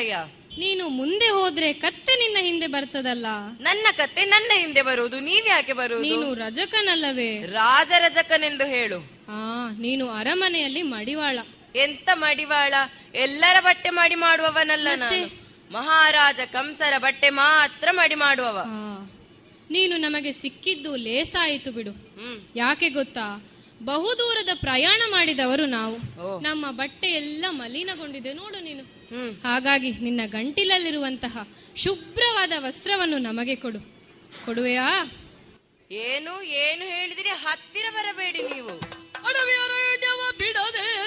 ಇಲ್ಲಯ್ಯ ನೀನು ಮುಂದೆ ಹೋದ್ರೆ ಕತ್ತೆ ನಿನ್ನ ಹಿಂದೆ ಬರ್ತದಲ್ಲ? ನನ್ನ ಕತ್ತೆ ನನ್ನ ಹಿಂದೆ ಬರುವುದು ನೀವ್ಯಾಕೆ ಬರುವುದು? ನೀನು ರಜಕನಲ್ಲವೇ? ರಾಜ ರಜಕನೆಂದು ಹೇಳು. ಆ ನೀನು ಅರಮನೆಯಲ್ಲಿ ಮಡಿವಾಳ. ಎಂತ ಮಡಿವಾಳ? ಎಲ್ಲರ ಬಟ್ಟೆ ಮಾಡಿ ಮಾಡುವವನಲ್ಲ ನಾನು. ಮಹಾರಾಜ ಕಂಸರ ಬಟ್ಟೆ ಮಾತ್ರ ಮಡಿ ಮಾಡುವವ. ನೀನು ನಮಗೆ ಸಿಕ್ಕಿದ್ದು ಲೇಸಾಯಿತು ಬಿಡು. ಯಾಕೆ ಗೊತ್ತಾ? ಬಹುದೂರದ ಪ್ರಯಾಣ ಮಾಡಿದವರು ನಾವು. ನಮ್ಮ ಬಟ್ಟೆ ಎಲ್ಲ ಮಲಿನಗೊಂಡಿದೆ. ನೋಡು ನೀನು. ಹಾಗಾಗಿ ನಿನ್ನ ಗಂಟಿಲಲ್ಲಿರುವಂತಹ ಶುಭ್ರವಾದ ವಸ್ತ್ರವನ್ನು ನಮಗೆ ಕೊಡು. ಕೊಡುವೆಯಾ? ಏನು ಏನು ಹೇಳಿದಿರಿ? ಹತ್ತಿರ ಬರಬೇಡಿ ನೀವು. ಬಿಡದೆ.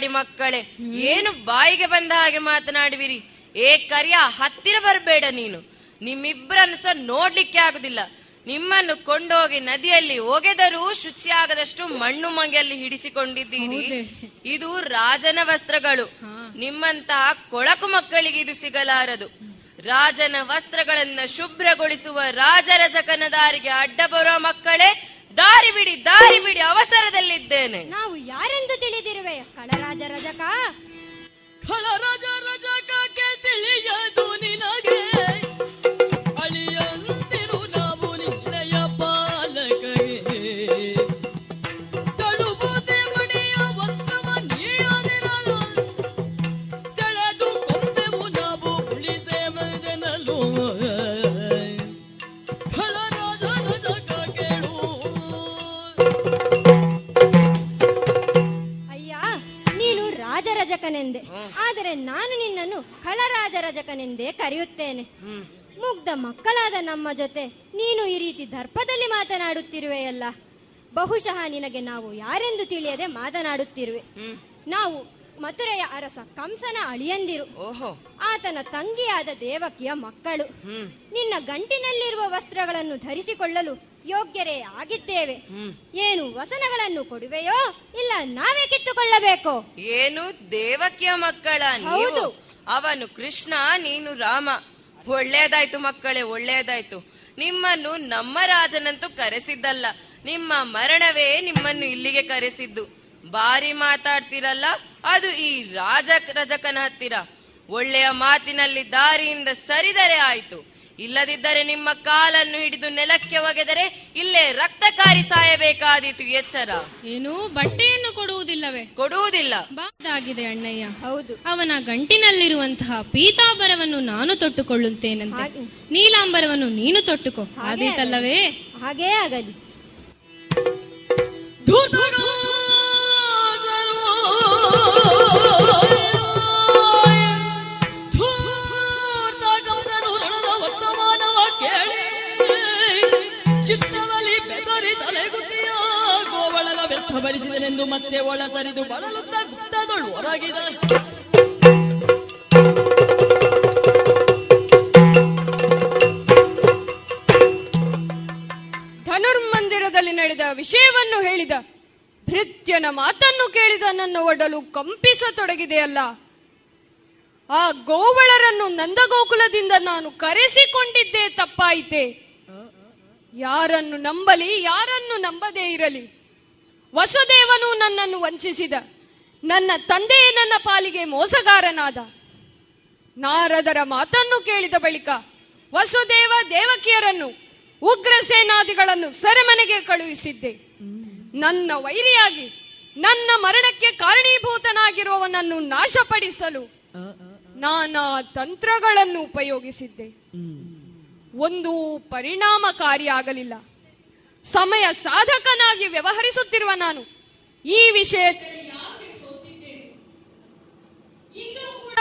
ತಿರುಗಾಡಿ ಮಕ್ಕಳೇ. ಏನು ಬಾಯಿಗೆ ಬಂದ ಹಾಗೆ ಮಾತನಾಡುವಿರಿ? ಏ ಕರಿಯ ಹತ್ತಿರ ಬರಬೇಡ ನೀನು. ನಿಮ್ಮಿಬ್ಬರನ್ನು ಸಹ ನೋಡ್ಲಿಕ್ಕೆ ಆಗುದಿಲ್ಲ. ನಿಮ್ಮನ್ನು ಕೊಂಡೋಗಿ ನದಿಯಲ್ಲಿ ಒಗೆದರೂ ಶುಚಿಯಾಗದಷ್ಟು ಮಣ್ಣು ಮಂಗೆಯಲ್ಲಿ ಹಿಡಿಸಿಕೊಂಡಿದ್ದೀರಿ. ಇದು ರಾಜನ ವಸ್ತ್ರಗಳು. ನಿಮ್ಮಂತಹ ಕೊಳಕು ಮಕ್ಕಳಿಗೆ ಇದು ಸಿಗಲಾರದು. ರಾಜನ ವಸ್ತ್ರಗಳನ್ನ ಶುಭ್ರಗೊಳಿಸುವ ರಾಜರ ದಾರಿಗೆ ಅಡ್ಡ ಬರುವ ಮಕ್ಕಳೇ ದಾರಿ ಬಿಡಿ ದಾರಿ ಬಿಡಿ ಅವಸರದಲ್ಲಿದ್ದೇನೆ. ನಾವು ಯಾರೆಂದು ತಿಳಿದಿರುವೆ ಕಳರಾಜ ರಜಕ? ಕಳರಾಜ ರಜಕಕ್ಕೆ ತಿಳಿಯದು ನಿನಗೆ. ಆದರೆ ನಾನು ನಿನ್ನನ್ನು ಖಳರಾಜರಜಕನೆಂದೇ ಕರೆಯುತ್ತೇನೆ. ಮುಗ್ಧ ಮಕ್ಕಳಾದ ನಮ್ಮ ಜೊತೆ ನೀನು ಈ ರೀತಿ ದರ್ಪದಲ್ಲಿ ಮಾತನಾಡುತ್ತಿರುವೆಯಲ್ಲ ಬಹುಶಃ ನಿನಗೆ ನಾವು ಯಾರೆಂದು ತಿಳಿಯದೆ ಮಾತನಾಡುತ್ತಿರುವೆ. ನಾವು ಮಥುರೆಯ ಅರಸ ಕಂಸನ ಅಳಿಯಂದಿರು. ಓಹೋ. ಆತನ ತಂಗಿಯಾದ ದೇವಕಿಯ ಮಕ್ಕಳು. ನಿನ್ನ ಗಂಟಿನಲ್ಲಿರುವ ವಸ್ತ್ರಗಳನ್ನು ಧರಿಸಿಕೊಳ್ಳಲು ಯೋಗ್ಯರೇ ಆಗಿದ್ದೇವೆ. ಏನು ವಸನಗಳನ್ನು ಕೊಡುವೆಯೋ ಇಲ್ಲ ನಾವೇ ಕಿತ್ತುಕೊಳ್ಳಬೇಕು? ಏನು ದೇವಕಿಯ ಮಕ್ಕಳ ನೀವು? ಅವನು ಕೃಷ್ಣ ನೀನು ರಾಮ. ಒಳ್ಳೇದಾಯ್ತು ಮಕ್ಕಳೇ ಒಳ್ಳೇದಾಯ್ತು ನಿಮ್ಮನ್ನು ನಮ್ಮ ರಾಜನಂತೂ ಕರೆಸಿದ್ದಲ್ಲ. ನಿಮ್ಮ ಮರಣವೇ ನಿಮ್ಮನ್ನು ಇಲ್ಲಿಗೆ ಕರೆಸಿದ್ದು. ಬಾರಿ ಮಾತಾಡ್ತಿರಲ್ಲ ಅದು ಈ ರಾಜ ರಜಕನ ಹತ್ತಿರ. ಒಳ್ಳೆಯ ಮಾತಿನಲ್ಲಿ ದಾರಿಯಿಂದ ಸರಿದರೆ ಆಯ್ತು. ಇಲ್ಲದಿದ್ದರೆ ನಿಮ್ಮ ಕಾಲನ್ನು ಹಿಡಿದು ನೆಲಕ್ಕೆ ಒಗೆದರೆ ಇಲ್ಲೇ ರಕ್ತಕಾರಿ ಸಾಯಬೇಕಾದೀತು ಎಚ್ಚರ ಏನು ಬಟ್ಟೆಯನ್ನು ಕೊಡುವುದಿಲ್ಲವೇ ಕೊಡುವುದಿಲ್ಲ ಬಾದಾಗಿದೆ ಅಣ್ಣಯ್ಯ ಹೌದು ಅವನ ಗಂಟಿನಲ್ಲಿರುವಂತಹ ಪೀತಾಂಬರವನ್ನು ನಾನು ತೊಟ್ಟುಕೊಳ್ಳುತ್ತೇನಂತೆ ನೀಲಾಂಬರವನ್ನು ನೀನು ತೊಟ್ಟುಕೋ ಆದೀತಲ್ಲವೇ ಹಾಗೇ ಆಗಲಿ ವರ್ತಮಾನವ ಬೆದರಿ ತಲೆಗುತ್ತಿಯ ಗೋವಳಲ ವ್ಯರ್ಥಪಡಿಸಿದನೆಂದು ಮತ್ತೆ ಒಳ ಸರಿದು ಬಳಲುತ್ತ ಗುಪ್ತದಳು ಹೊರಗಿದ ಧನುರ್ಮಂದಿರದಲ್ಲಿ ನಡೆದ ವಿಷಯವನ್ನು ಹೇಳಿದ. ಭೃತ್ಯನ ಮಾತನ್ನು ಕೇಳಿದ ನನ್ನ ಒಡಲು ಕಂಪಿಸತೊಡಗಿದೆಯಲ್ಲ ಆ ಗೋವಳರನ್ನು ನಂದಗೋಕುಲದಿಂದ ನಾನು ಕರೆಸಿಕೊಂಡಿದ್ದೇ ತಪ್ಪಾಯಿತೆ. ಯಾರನ್ನು ನಂಬಲಿ ಯಾರನ್ನು ನಂಬದೇ ಇರಲಿ. ವಸುದೇವನು ನನ್ನನ್ನು ವಂಚಿಸಿದ. ನನ್ನ ತಂದೆಯೇ ನನ್ನ ಪಾಲಿಗೆ ಮೋಸಗಾರನಾದ. ನಾರದರ ಮಾತನ್ನು ಕೇಳಿದ ಬಳಿಕ ವಸುದೇವ ದೇವಕಿಯರನ್ನು ಉಗ್ರ ಸೇನಾದಿಗಳನ್ನು ಸೆರೆಮನೆಗೆ ಕಳುಹಿಸಿದ್ದೆ. ನನ್ನ ವೈರಿಯಾಗಿ ನನ್ನ ಮರಣಕ್ಕೆ ಕಾರಣೀಭೂತನಾಗಿರುವವನನ್ನು ನಾಶಪಡಿಸಲು ನಾನಾ ತಂತ್ರಗಳನ್ನು ಉಪಯೋಗಿಸಿದ್ದೆ. ಒಂದು ಪರಿಣಾಮಕಾರಿಯಾಗಲಿಲ್ಲ. ಸಮಯ ಸಾಧಕನಾಗಿ ವ್ಯವಹರಿಸುತ್ತಿರುವ ನಾನು ಈ ವಿಷಯ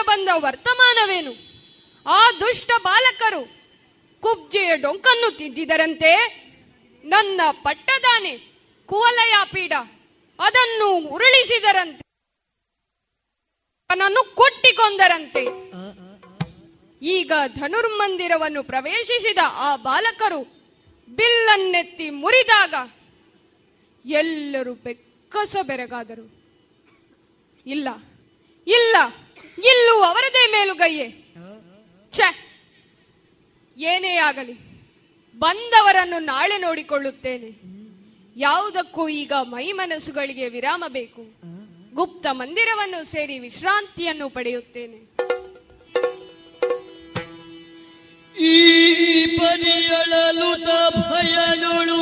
ಬಂದ ವರ್ತಮಾನವೇನು? ಆ ದುಷ್ಟ ಬಾಲಕರು ಕುಬ್ಜೆಯ ಡೊಂಕನ್ನು ತಿದ್ದಿದರಂತೆ ನನ್ನ ಪಟ್ಟದಾನೆ ಕುವಲಯ ಪೀಡ. ಅದನ್ನು ಉರುಳಿಸಿದರಂತೆ ಕೊಟ್ಟಿಕೊಂದರಂತೆ ಈಗ ಧನುರ್ಮಂದಿರವನ್ನು ಪ್ರವೇಶಿಸಿದ ಆ ಬಾಲಕರು ಬಿಲ್ಲನ್ನೆತ್ತಿ ಮುರಿದಾಗ ಎಲ್ಲರೂ ಬೆಕ್ಕಸ ಬೆರಗಾದರು. ಇಲ್ಲ ಇಲ್ಲ, ಇಲ್ಲೂ ಅವರದೇ ಮೇಲುಗೈಯೇ. ಛೆ, ಏನೇ ಆಗಲಿ, ಬಂದವರನ್ನು ನಾಳೆ ನೋಡಿಕೊಳ್ಳುತ್ತೇನೆ. ಯಾವುದಕ್ಕೂ ಈಗ ಮೈ ಮನಸ್ಸುಗಳಿಗೆ ವಿರಾಮ ಬೇಕು. ಗುಪ್ತ ಮಂದಿರವನ್ನು ಸೇರಿ ವಿಶ್ರಾಂತಿಯನ್ನು ಪಡೆಯುತ್ತೇನೆ. ಈ ಪರಿಯಳಲು ಭಯದೊಳು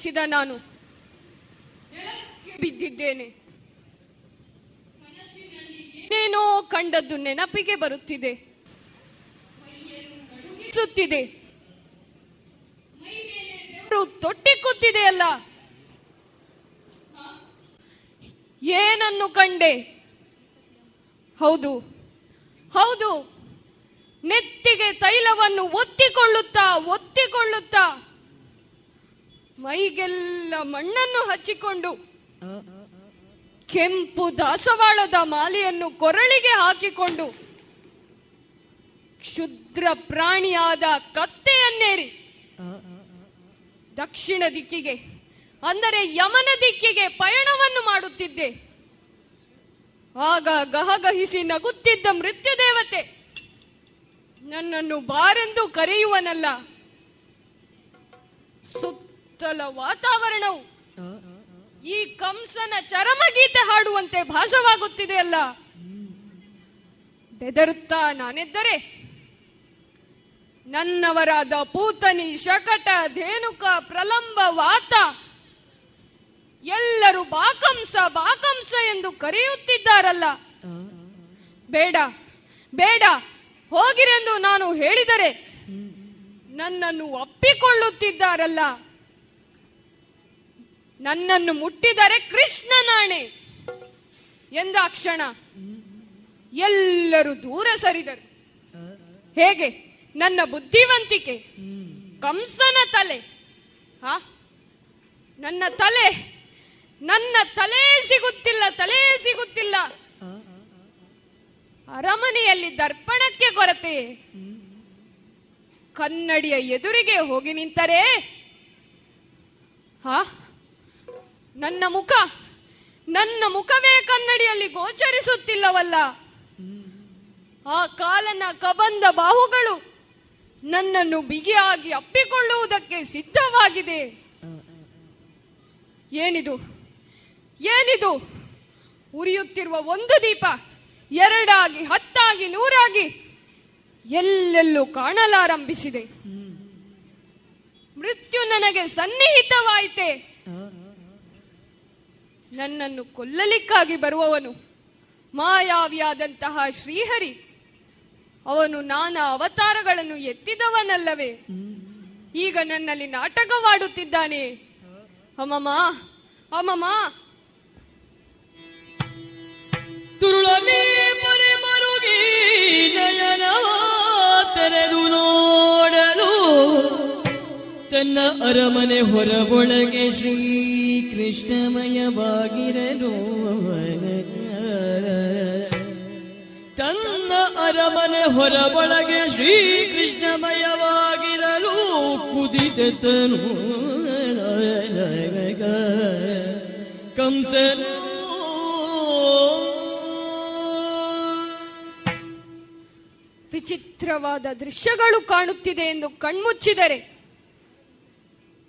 ತಲ್ಪದಲ್ಲಿ ನಾನು. ಬಿದ್ದಿದ್ದೇನೆ ಏನೇನೋ ಕಂಡದ್ದು ನೆನಪಿಗೆ ಬರುತ್ತಿದೆ. ಸುತ್ತಿದೆ ತೊಟ್ಟಿ ತೊಟ್ಟಿಕ್ಕುತ್ತಿದೆಯಲ್ಲ ಏನನ್ನು ಕಂಡೆ? ಹೌದು ಹೌದು. ನೆತ್ತಿಗೆ ತೈಲವನ್ನು ಒತ್ತಿಕೊಳ್ಳುತ್ತಾ ಒತ್ತಿಕೊಳ್ಳುತ್ತಾ. ಮೈಗೆಲ್ಲ ಮಣ್ಣನ್ನು ಹಚ್ಚಿಕೊಂಡು ಕೆಂಪು ದಾಸವಾಳದ ಮಾಲೆಯನ್ನು ಕೊರಳಿಗೆ ಹಾಕಿಕೊಂಡು ಕ್ಷುದ್ರ ಪ್ರಾಣಿಯಾದ ಕತ್ತೆಯನ್ನೇರಿ. ದಕ್ಷಿಣ ದಿಕ್ಕಿಗೆ ಅಂದರೆ ಯಮನ ದಿಕ್ಕಿಗೆ ಪಯಣವನ್ನು ಮಾಡುತ್ತಿದ್ದೆ. ಆಗ ಗಹಗಹಿಸಿ ನಗುತ್ತಿದ್ದ ಮೃತ್ಯುದೇವತೆ ನನ್ನನ್ನು ಬಾರೆಂದು ಕರೆಯುವನಲ್ಲ. ಸುತ್ತಲ ವಾತಾವರಣವು. ಈ ಕಂಸನ ಚರಮಗೀತೆ ಹಾಡುವಂತೆ ಭಾಸವಾಗುತ್ತಿದೆಯಲ್ಲ ಬೆದರುತ್ತಾ ನಾನೆದ್ದರೆ? ನನ್ನವರಾದ ಪೂತನಿ ಶಕಟ ಧೇನುಕ ಪ್ರಲಂಬ ವಾತ, ಎಲ್ಲರೂ ಬಾಕಂಸ ಬಾಕಂಸ ಎಂದು ಕರೆಯುತ್ತಿದ್ದಾರಲ್ಲ? ಬೇಡ ಬೇಡ, ಹೋಗಿರೆಂದು ನಾನು ಹೇಳಿದರೆ ನನ್ನನ್ನು ಒಪ್ಪಿಕೊಳ್ಳುತ್ತಿದ್ದಾರಲ್ಲ? ನನ್ನನ್ನು ಮುಟ್ಟಿದರೆ ಕೃಷ್ಣನಾಣೆ ಎಂದ ಕ್ಷಣ ಎಲ್ಲರೂ ದೂರ ಸರಿದರು. ಹೇಗೆ? ನನ್ನ ಬುದ್ಧಿವಂತಿಕೆ, ಕಂಸನ ತಲೆ, ಹಾ? ನನ್ನ ತಲೆ ನನ್ನ ತಲೆ ಸಿಗುತ್ತಿಲ್ಲ ತಲೆ ಸಿಗುತ್ತಿಲ್ಲ. ಅರಮನೆಯಲ್ಲಿ ದರ್ಪಣಕ್ಕೆ ಕೊರತೆ. ಕನ್ನಡಿಯ ಎದುರಿಗೆ ಹೋಗಿ ನಿಂತರೆ, ಹಾ? ನನ್ನ ಮುಖ, ನನ್ನ ಮುಖವೇ ಕನ್ನಡಿಯಲ್ಲಿ ಗೋಚರಿಸುತ್ತಿಲ್ಲವಲ್ಲ. ಆ ಕಾಲನ ಕಬಂದ ಬಾಹುಗಳು ನನ್ನನ್ನು ಬಿಗಿಯಾಗಿ ಅಪ್ಪಿಕೊಳ್ಳುವುದಕ್ಕೆ ಸಿದ್ಧವಾಗಿದೆ. ಏನಿದು? ಏನಿದು? ಉರಿಯುತ್ತಿರುವ ಒಂದು ದೀಪ, ಎರಡಾಗಿ, ಹತ್ತಾಗಿ, ನೂರಾಗಿ ಎಲ್ಲೆಲ್ಲೂ ಕಾಣಲಾರಂಭಿಸಿದೆ. ಮೃತ್ಯು ನನಗೆ ಸನ್ನಿಹಿತವಾಯಿತೆ. ನನ್ನನ್ನು ಕೊಲ್ಲಲಿಕ್ಕಾಗಿ ಬರುವವನು ಮಾಯಾವಿಯಾದಂತಹ ಶ್ರೀಹರಿ. ಅವನು ನಾನಾ ಅವತಾರಗಳನ್ನು ಎತ್ತಿದವನಲ್ಲವೇ. ಈಗ ನನ್ನಲ್ಲಿ ನಾಟಕವಾಡುತ್ತಿದ್ದಾನೆ. ಅಮಮ್ಮ ಅಮ್ಮಮ್ಮ. ತುರುಳನೇ ಮರೆ ಮರುಗಿ ನಯನವ ತೆರೆದು ನೋಡಲು ತನ್ನ ಅರಮನೆ ಹೊರಗೊಳಗೆ ಶ್ರೀ ಕೃಷ್ಣಮಯವಾಗಿರಲು ತನ್ನ ಅರಮನೆ ಹೊರಗೊಳಗೆ ಶ್ರೀ ಕೃಷ್ಣಮಯವಾಗಿರಲು ಕುದಿದೆತನು. ಕಂಸನು, ವಿಚಿತ್ರವಾದ ದೃಶ್ಯಗಳು ಕಾಣುತ್ತಿದೆ ಎಂದು ಕಣ್ಮುಚ್ಚಿದರೆ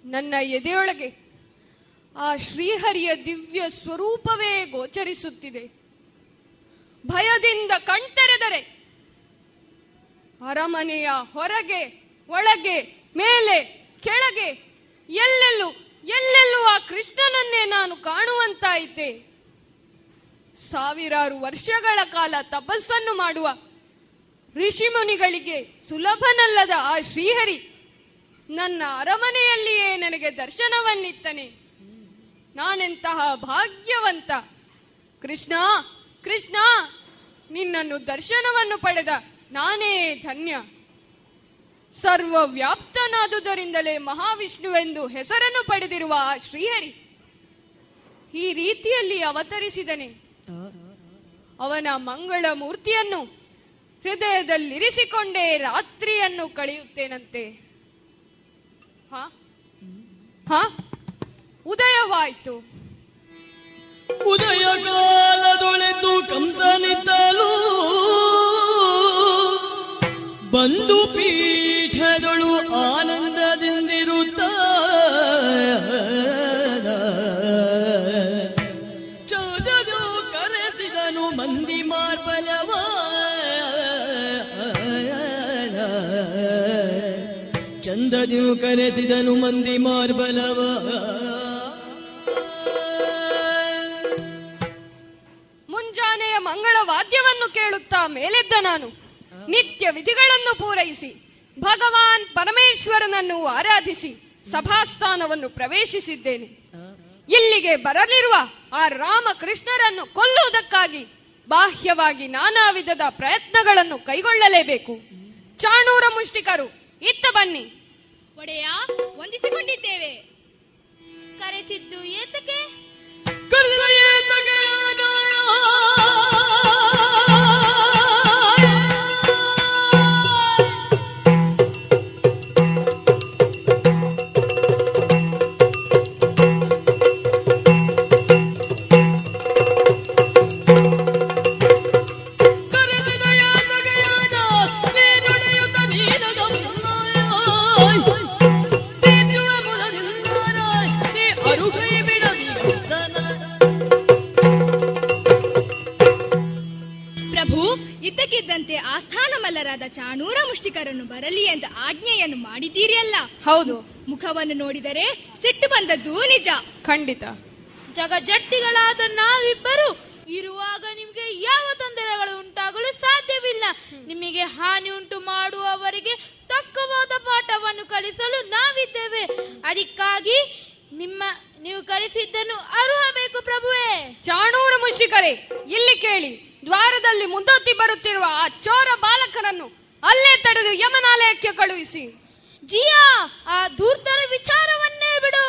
ನನ್ನ ಎದೆಯೊಳಗೆ ಆ ಶ್ರೀಹರಿಯ ದಿವ್ಯ ಸ್ವರೂಪವೇ ಗೋಚರಿಸುತ್ತಿದೆ. ಭಯದಿಂದ ಕಣ್ತೆರೆದರೆ ಅರಮನೆಯ ಹೊರಗೆ, ಒಳಗೆ, ಮೇಲೆ, ಕೆಳಗೆ, ಎಲ್ಲೆಲ್ಲೂ ಎಲ್ಲೆಲ್ಲೂ ಆ ಕೃಷ್ಣನನ್ನೇ ನಾನು ಕಾಣುವಂತಾಯಿತೆ. ಸಾವಿರಾರು ವರ್ಷಗಳ ಕಾಲ ತಪಸ್ಸನ್ನು ಮಾಡುವ ಋಷಿಮುನಿಗಳಿಗೆ ಸುಲಭನಲ್ಲದ ಆ ಶ್ರೀಹರಿ ನನ್ನ ಅರಮನೆಯಲ್ಲಿಯೇ ನನಗೆ ದರ್ಶನವನ್ನಿತ್ತನೆ. ನಾನೆಂತಹ ಭಾಗ್ಯವಂತ. ಕೃಷ್ಣ ಕೃಷ್ಣ, ನಿನ್ನನ್ನು ದರ್ಶನವನ್ನು ಪಡೆದ ನಾನೇ ಧನ್ಯ. ಸರ್ವವ್ಯಾಪ್ತನಾದುದರಿಂದಲೇ ಮಹಾವಿಷ್ಣುವೆಂದು ಹೆಸರನ್ನು ಪಡೆದಿರುವ ಆ ಶ್ರೀಹರಿ ಈ ರೀತಿಯಲ್ಲಿ ಅವತರಿಸಿದನೆ. ಅವನ ಮಂಗಳ ಮೂರ್ತಿಯನ್ನು ಹೃದಯದಲ್ಲಿರಿಸಿಕೊಂಡೇ ರಾತ್ರಿಯನ್ನು ಕಳೆಯುತ್ತೇನಂತೆ. ಹ? ಹ? ಉದಯವಾಯಿತು. ಉದಯ ಕಾಲದೊಳೆದು ಕಂಸನಿದ್ದಲು ಬಂದು ಪೀಠಗಳು ಆನಂದದಿಂದಿರುತ್ತ. ಚಂದದು ಕರೆಸಿದನು ಮಂದಿ ಮಾರ್ಬಲವ. ಮುಂಜಾನೆಯ ಮಂಗಳ ವಾದ್ಯವನ್ನು ಕೇಳುತ್ತಾ ಮೇಲೆದ್ದ ನಾನು. ನಿತ್ಯ ವಿಧಿಗಳನ್ನು ಪೂರೈಸಿ. ಭಗವಾನ್ ಪರಮೇಶ್ವರನನ್ನು ಆರಾಧಿಸಿ ಸಭಾಸ್ಥಾನವನ್ನು ಪ್ರವೇಶಿಸಿದ್ದೇನೆ. ಇಲ್ಲಿಗೆ ಬರಲಿರುವ ಆ ರಾಮಕೃಷ್ಣರನ್ನು ಕೊಲ್ಲುವುದಕ್ಕಾಗಿ ಬಾಹ್ಯವಾಗಿ ನಾನಾ ವಿಧದ ಪ್ರಯತ್ನಗಳನ್ನು ಕೈಗೊಳ್ಳಲೇಬೇಕು. ಚಾಣೂರ ಮುಷ್ಟಿಕರು, ಇತ್ತ ಬನ್ನಿ. ಒಡೆಯ ವಂದಿಸಿಕೊಂಡಿದ್ದೇವೆ ಕರೆಸಿದ್ದು ಏತಕ್ಕೆ? ನೋಡಿದರೆ ಸಿಟ್ಟು ಬಂದದ್ದು ನಿಜ. ಖಂಡಿತ. ಜಗಜ್ಜಟ್ಟಿಗಳಾದ ನಾವಿಬ್ಬರು ಇರುವಾಗ ನಿಮಗೆ ಯಾವ ತೊಂದರೆಗಳು ಉಂಟಾಗಲು ಸಾಧ್ಯವಿಲ್ಲ. ನಿಮಗೆ ಹಾನಿ ಉಂಟು ಮಾಡುವವರಿಗೆ ತಕ್ಕವಾದ ಪಾಠವನ್ನು ಕಲಿಸಲು ನಾವಿದ್ದೇವೆ. ಅದಕ್ಕಾಗಿ ನಿಮ್ಮ ನೀವು ಕಲಿಸಿದ್ದನ್ನು ಅರುಹಬೇಕು ಪ್ರಭುವೇ. ಚಾಣೂರ ಮುಷಿಕರೇ ಇಲ್ಲಿ ಕೇಳಿ. ದ್ವಾರದಲ್ಲಿ ಮುಂದೊತ್ತಿ ಬರುತ್ತಿರುವ ಆ ಚೋರ ಬಾಲಕರನ್ನು ಅಲ್ಲೇ ತಡೆದು ಯಮನಾಲಯಕ್ಕೆ ಕಳುಹಿಸಿ. ಜಿಯಾ ಆ ಧೂರ್ತರ ವಿಚಾರವನ್ನೇ ಬಿಡು.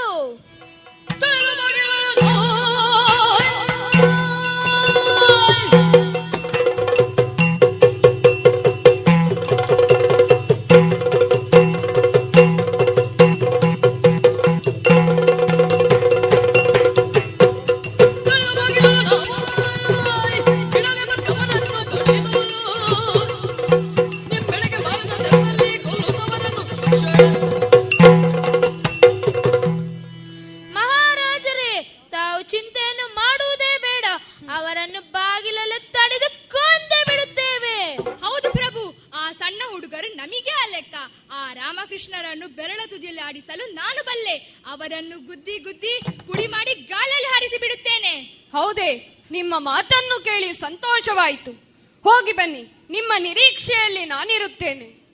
tiene.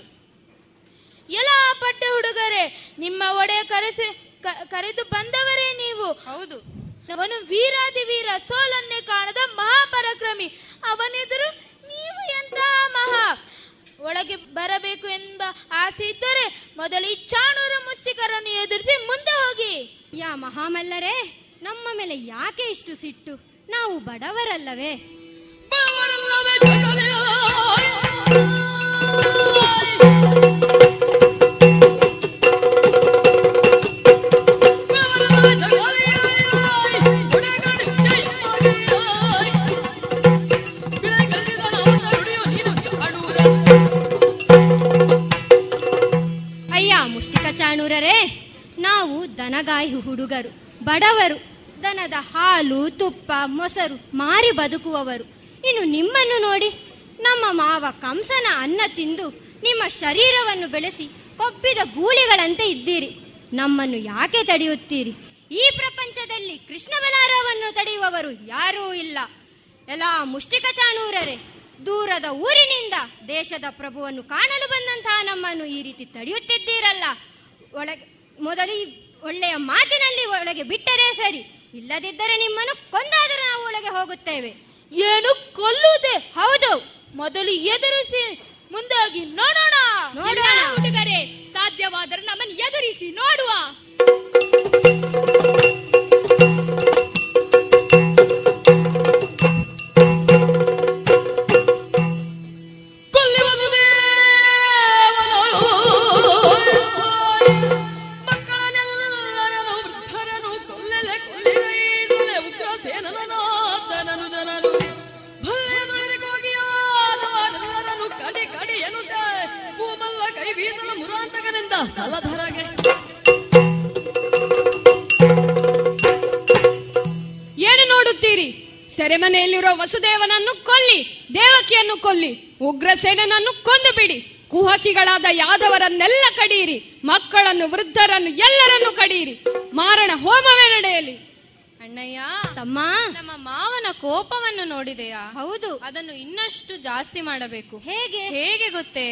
ಬಂದವರು ಎಲ್ಲ ಪಟ್ಟೆ ಹುಡುಗರೇ ನಿಮ್ಮ ಒಡೆ ಕರೆಸಿ ಕ- ಕರೆದು ಬಂದವರೇ ನೀವು. ಹೌದು. ಅವನು ವೀರಾದಿ ವೀರ ಸೋಲನ್ನೇ ಕಾಣದ ಮಹಾಪರಾಕ್ರಮಿ. ಅವನೆದುರು ನೀವು ಎಂತಹ ಮಹಾ? ಒಳಗೆ ಬರಬೇಕು ಎಂಬ ಆಸೆ ಇದ್ದರೆ ಮೊದಲು ಈ ಚಾಣೂರ ಮುಷ್ಟಿಕರನ್ನು ಎದುರಿಸಿ ಮುಂದೆ ಹೋಗಿ. ಯಾ ಮಹಾಮಲ್ಲರೇ ನಮ್ಮ ಮೇಲೆ ಯಾಕೆ ಇಷ್ಟು ಸಿಟ್ಟು? ನಾವು ಬಡವರಲ್ಲವೇ. ಹುಡುಗರು ಬಡವರು, ದನದ ಹಾಲು, ತುಪ್ಪ, ಮೊಸರು ಮಾರಿ ಬದುಕುವವರು. ಇನ್ನು ನಿಮ್ಮನ್ನು ನೋಡಿ, ನಮ್ಮ ಮಾವ ಕಂಸನ ಅನ್ನ ತಿಂದು ನಿಮ್ಮ ಶರೀರವನ್ನು ಬೆಳೆಸಿ ಕೊಬ್ಬಿದ ಗೂಳಿಗಳಂತೆ ಇದ್ದೀರಿ. ನಮ್ಮನ್ನು ಯಾಕೆ ತಡೆಯುತ್ತೀರಿ? ಈ ಪ್ರಪಂಚದಲ್ಲಿ ಕೃಷ್ಣ ಬಲಾರವನ್ನು ತಡೆಯುವವರು ಯಾರೂ ಇಲ್ಲ. ಎಲ್ಲ ಮುಷ್ಟಿಕ ಚಾಣೂರರೇ, ದೂರದ ಊರಿನಿಂದ ದೇಶದ ಪ್ರಭುವನ್ನು ಕಾಣಲು ಬಂದಂತಹ ನಮ್ಮನ್ನು ಈ ರೀತಿ ತಡೆಯುತ್ತಿದ್ದೀರಲ್ಲ. ಒಳಗೆ, ಮೊದಲು ಒಳ್ಳೆಯ ಮಾತಿನಲ್ಲಿ ಒಳಗೆ ಬಿಟ್ಟರೆ ಸರಿ. ಇಲ್ಲದಿದ್ದರೆ ನಿಮ್ಮನ್ನು ಕೊಂದಾದರೂ ನಾವು ಒಳಗೆ ಹೋಗುತ್ತೇವೆ. ಏನು? ಕೊಲ್ಲುವುದೇ? ಹೌದು. ಮೊದಲು ಎದುರಿಸಿ ಮುಂದಾಗಿ ನೋಡೋಣ. ನೋಡೋಣ. ಹುಡುಗರೇ ಸಾಧ್ಯವಾದರೆ ನಮ್ಮನ್ನು ಎದುರಿಸಿ ನೋಡುವ. ವಸುದೇವನನ್ನು ಕೊಲ್ಲಿ ದೇವಕಿಯನ್ನು ಕೊಲ್ಲಿ ಉಗ್ರಸೇನನನ್ನು ಕೊಂದು ಬಿಡಿ ಕುಹಕಿಗಳಾದ ಯಾದವರನ್ನೆಲ್ಲ ಕಡಿಯಿರಿ ಮಕ್ಕಳನ್ನು ವೃದ್ಧರನ್ನು ಎಲ್ಲರನ್ನು ಕಡಿಯಿರಿ. ಮಾರಣ ಹೋಮವೇ ನಡೆಯಲಿ. ಅಣ್ಣಯ್ಯ ತಮ್ಮ. ನಮ್ಮ ಮಾವನ ಕೋಪವನ್ನು ನೋಡಿದೆಯಾ? ಹೌದು. ಅದನ್ನು ಇನ್ನಷ್ಟು ಜಾಸ್ತಿ ಮಾಡಬೇಕು. ಹೇಗೆ? ಹೇಗೆ ಗೊತ್ತೇ?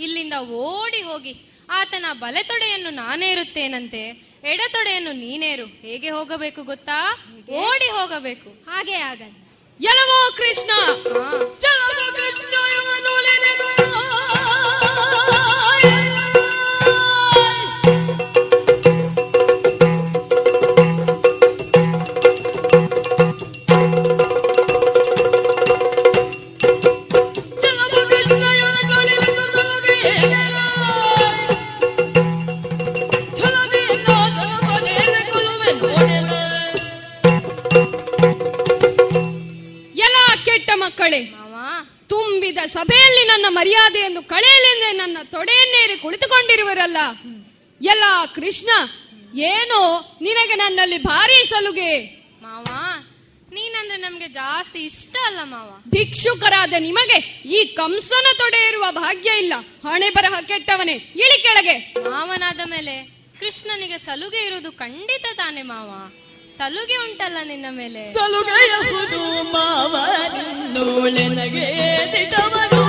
ಇಲ್ಲಿಂದ ಓಡಿ ಹೋಗಿ ಆತನ ಬಲೆತೊಡೆಯನ್ನು ನಾನೇರುತ್ತೇನಂತೆ ಎಡತೊಡೆಯನ್ನು ನೀನೇರು ಹೇಗೆ ಹೋಗಬೇಕು ಗೊತ್ತಾ? ಓಡಿ ಹೋಗಬೇಕು. ಹಾಗೆ ಆಗಲಿ. ఎలవో కృష్ణ కృష్ణ ಸಭೆಯಲ್ಲಿ ನನ್ನ ಮರ್ಯಾದೆಯನ್ನು ಕಳೆಯಲೆಂದೇ ನನ್ನ ತೊಡೆಯನ್ನೇರಿ ಕುಳಿತುಕೊಂಡಿರುವರಲ್ಲ. ಎಲ್ಲ ಕೃಷ್ಣ ಏನೋ ನಿನಗೆ ನನ್ನಲ್ಲಿ ಭಾರಿ ಸಲುಗೆ. ಮಾವ ನೀನಂದ್ರೆ ನಮ್ಗೆ ಜಾಸ್ತಿ ಇಷ್ಟ ಅಲ್ಲ ಮಾವ. ಭಿಕ್ಷುಕರಾದ ನಿಮಗೆ ಈ ಕಂಸನ ತೊಡೆ ಇರುವ ಭಾಗ್ಯ ಇಲ್ಲ. ಹಣೆ ಬರಹ ಕೆಟ್ಟವನೇ ಇಳಿ ಕೆಳಗೆ. ಮಾವನಾದ ಮೇಲೆ ಕೃಷ್ಣನಿಗೆ ಸಲುಗೆ ಇರುವುದು ಖಂಡಿತ ತಾನೆ ಮಾವ. ಸಲುಗೆ ಉಂಟಲ್ಲ ನಿನ್ನ ಮೇಲೆ? ಸಲುಗೆಯಹುದು ಮಾವ ನಿನ್ನೋಳೆನಗೆ ನಗೆ ಮಾವ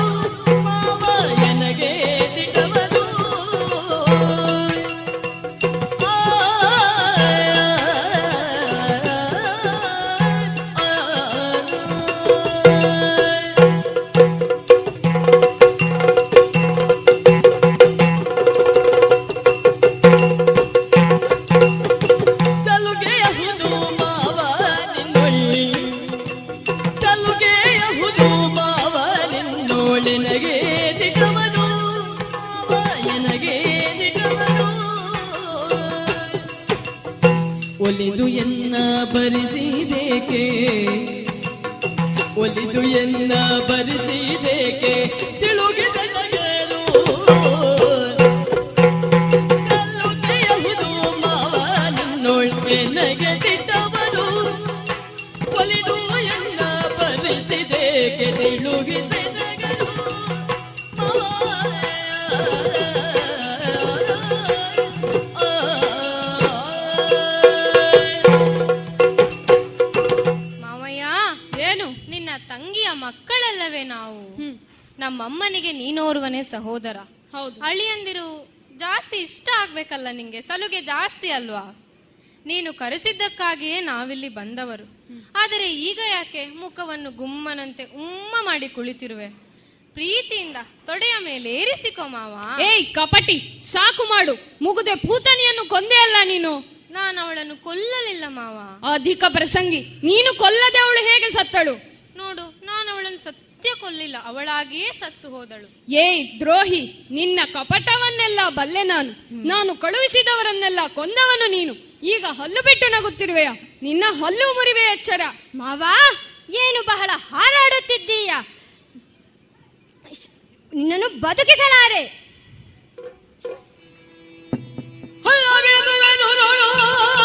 ಸಲುಗೆ ಜಾಸ್ತಿ ಅಲ್ವಾ? ನೀನು ಕರೆಸಿದ್ದಕ್ಕಾಗಿಯೇ ನಾವಿಲ್ಲಿ ಬಂದವರು. ಆದರೆ ಈಗ ಯಾಕೆ ಮುಖವನ್ನು ಗುಮ್ಮನಂತೆ ಉಮ್ಮ ಮಾಡಿ ಕುಳಿತಿರುವೆ? ಪ್ರೀತಿಯಿಂದ ತೊಡೆಯ ಮೇಲೆ ಏರಿಸಿಕೋ ಮಾವ. ಏಯ್ ಕಪಟಿ ಸಾಕು ಮಾಡು. ಮುಗುದೆ ಪೂತನಿಯನ್ನು ಕೊಂದೆ ಅಲ್ಲ ನೀನು. ನಾನು ಅವಳನ್ನು ಕೊಲ್ಲಲಿಲ್ಲ ಮಾವ. ಅಧಿಕ ಪ್ರಸಂಗಿ ನೀನು ಕೊಲ್ಲದೆ ಅವಳು ಹೇಗೆ ಸತ್ತಳು? ನೋಡು ನಾನು ಅವಳನ್ನು ಸತ್ಯ ಕೊಲ್ಲಿಲ್ಲ ಅವಳಾಗಿಯೇ ಸತ್ತು ಹೋದಳು. ಏಯ್ ದ್ರೋಹಿ ನಿನ್ನ ಕಪಟವನ್ನೆಲ್ಲ ಬಲ್ಲೆ ನಾನು. ನಾನು ಕಳುಹಿಸಿದವರನ್ನೆಲ್ಲ ಕೊಂದವನು ನೀನು. ಈಗ ಹಲ್ಲು ಬಿಟ್ಟು ನಗುತ್ತಿರುವೆಯ. ನಿನ್ನ ಹಲ್ಲು ಮುರಿವೆ ಎಚ್ಚರ. ಮಾವಾ ಏನು ಬಹಳ ಹಾರಾಡುತ್ತಿದ್ದೀಯ? ನಿನ್ನನ್ನು ಬದುಕಿಸಲಾರೆ. ಎಲ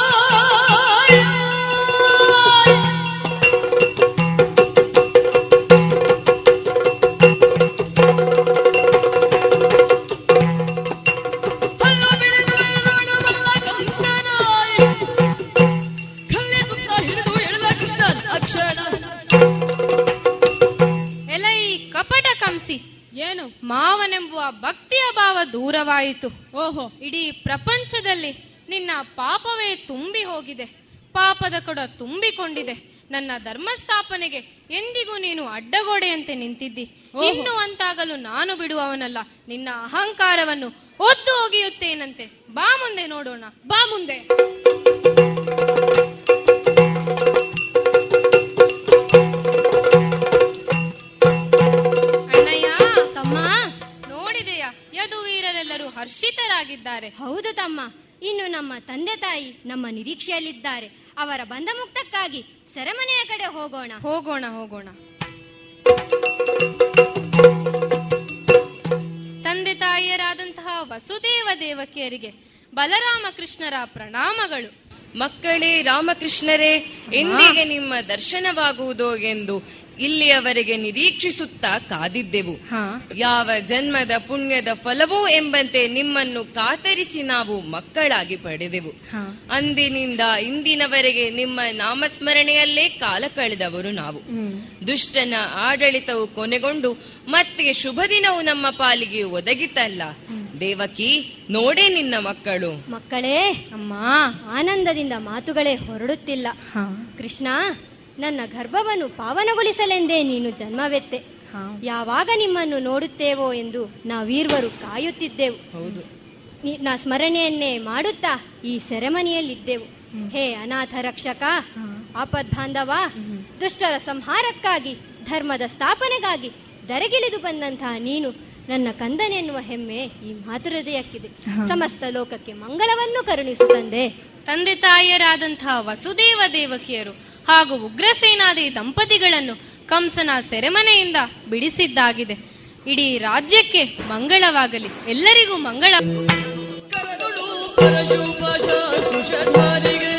ಏನು? ಮಾವನೆಂಬುವ ಭಕ್ತಿಯ ಭಾವ ದೂರವಾಯಿತು. ಓಹೋ ಇಡೀ ಪ್ರಪಂಚದಲ್ಲಿ ನಿನ್ನ ಪಾಪವೇ ತುಂಬಿ ಹೋಗಿದೆ. ಪಾಪದ ಕೊಡ ತುಂಬಿಕೊಂಡಿದೆ. ನನ್ನ ಧರ್ಮ ಸ್ಥಾಪನೆಗೆ ಎಂದಿಗೂ ನೀನು ಅಡ್ಡಗೋಡೆಯಂತೆ ನಿಂತಿದ್ದಿ. ಇನ್ನು ಅಂತಾಗಲು ನಾನು ಬಿಡುವವನಲ್ಲ. ನಿನ್ನ ಅಹಂಕಾರವನ್ನು ಒದ್ದು ಒಗೆಯುತ್ತೇನಂತೆ. ಬಾ ಮುಂದೆ ನೋಡೋಣ. ಬಾ ಮುಂದೆ. ಹರ್ಷಿತರಾಗಿದ್ದಾರೆ. ಹೌದು ತಮ್ಮ. ಇನ್ನು ನಮ್ಮ ತಂದೆ ತಾಯಿ ನಮ್ಮ ನಿರೀಕ್ಷೆಯಲ್ಲಿದ್ದಾರೆ. ಅವರ ಬಂಧ ಮುಕ್ತಕ್ಕಾಗಿ ಸೆರೆಮನೆಯ ಕಡೆ ಹೋಗೋಣ. ಹೋಗೋಣ ಹೋಗೋಣ. ತಂದೆ ತಾಯಿಯರಾದಂತಹ ವಸುದೇವ ದೇವಕಿಯರಿಗೆ ಬಲರಾಮ ಕೃಷ್ಣರ ಪ್ರಣಾಮಗಳು. ಮಕ್ಕಳೇ ರಾಮಕೃಷ್ಣರೇ ಎಂದಿಗೆ ನಿಮ್ಮ ದರ್ಶನವಾಗುವುದೋ ಎಂದು ಇಲ್ಲಿಯವರೆಗೆ ನಿರೀಕ್ಷಿಸುತ್ತಾ ಕಾದಿದ್ದೆವು. ಯಾವ ಜನ್ಮದ ಪುಣ್ಯದ ಫಲವೋ ಎಂಬಂತೆ ನಿಮ್ಮನ್ನು ಕಾತರಿಸಿ ನಾವು ಮಕ್ಕಳಾಗಿ ಪಡೆದೆವು. ಅಂದಿನಿಂದ ಇಂದಿನವರೆಗೆ ನಿಮ್ಮ ನಾಮಸ್ಮರಣೆಯಲ್ಲೇ ಕಾಲ ಕಳೆದವರು ನಾವು. ದುಷ್ಟನ ಆಡಳಿತವು ಕೊನೆಗೊಂಡು ಮತ್ತೆ ಶುಭ ದಿನವು ನಮ್ಮ ಪಾಲಿಗೆ ಒದಗಿತಲ್ಲ. ದೇವಕಿ ನೋಡೆ ನಿನ್ನ ಮಕ್ಕಳು. ಮಕ್ಕಳೇ ಅಮ್ಮ ಆನಂದದಿಂದ ಮಾತುಗಳೇ ಹೊರಡುತ್ತಿಲ್ಲ. ಕೃಷ್ಣ ನನ್ನ ಗರ್ಭವನ್ನು ಪಾವನಗೊಳಿಸಲೆಂದೇ ನೀನು ಜನ್ಮವೆತ್ತೆ. ಯಾವಾಗ ನಿಮ್ಮನ್ನು ನೋಡುತ್ತೇವೋ ಎಂದು ನಾವೀರ್ವರು ಕಾಯುತ್ತಿದ್ದೆವು. ಹೌದು. ನಿ- ಸ್ಮರಣೆಯನ್ನೇ ಮಾಡುತ್ತಾ ಈ ಸೆರೆಮನಿಯಲ್ಲಿದ್ದೆವು. ಹೇ ಅನಾಥ ರಕ್ಷಕ ಆಪದ್ಬಾಂಧವ ದುಷ್ಟರ ಸಂಹಾರಕ್ಕಾಗಿ ಧರ್ಮದ ಸ್ಥಾಪನೆಗಾಗಿ ದರಗಿಳಿದು ಬಂದಂತಹ ನೀನು ನನ್ನ ಕಂದನೆನ್ನುವ ಹೆಮ್ಮೆ ಈ ಮಾತೃಹೃದಯಕ್ಕಿದೆ ಸಮಸ್ತ ಲೋಕಕ್ಕೆ ಮಂಗಳವನ್ನು ಕರುಣಿಸು ತಂದೆ. ತಂದೆ ತಾಯಿಯರಾದಂತಹ ವಸುದೇವ ದೇವಕಿಯರು ಹಾಗೂ ಉಗ್ರಸೇನಾದಿ ದಂಪತಿಗಳನ್ನು ಕಂಸನ ಸೆರೆಮನೆಯಿಂದ ಬಿಡಿಸಿದ್ದಾಗಿದೆ. ಇಡೀ ರಾಜ್ಯಕ್ಕೆ ಮಂಗಳವಾಗಲಿ. ಎಲ್ಲರಿಗೂ ಮಂಗಳ. ಕುಶಧಾರಿಗೆ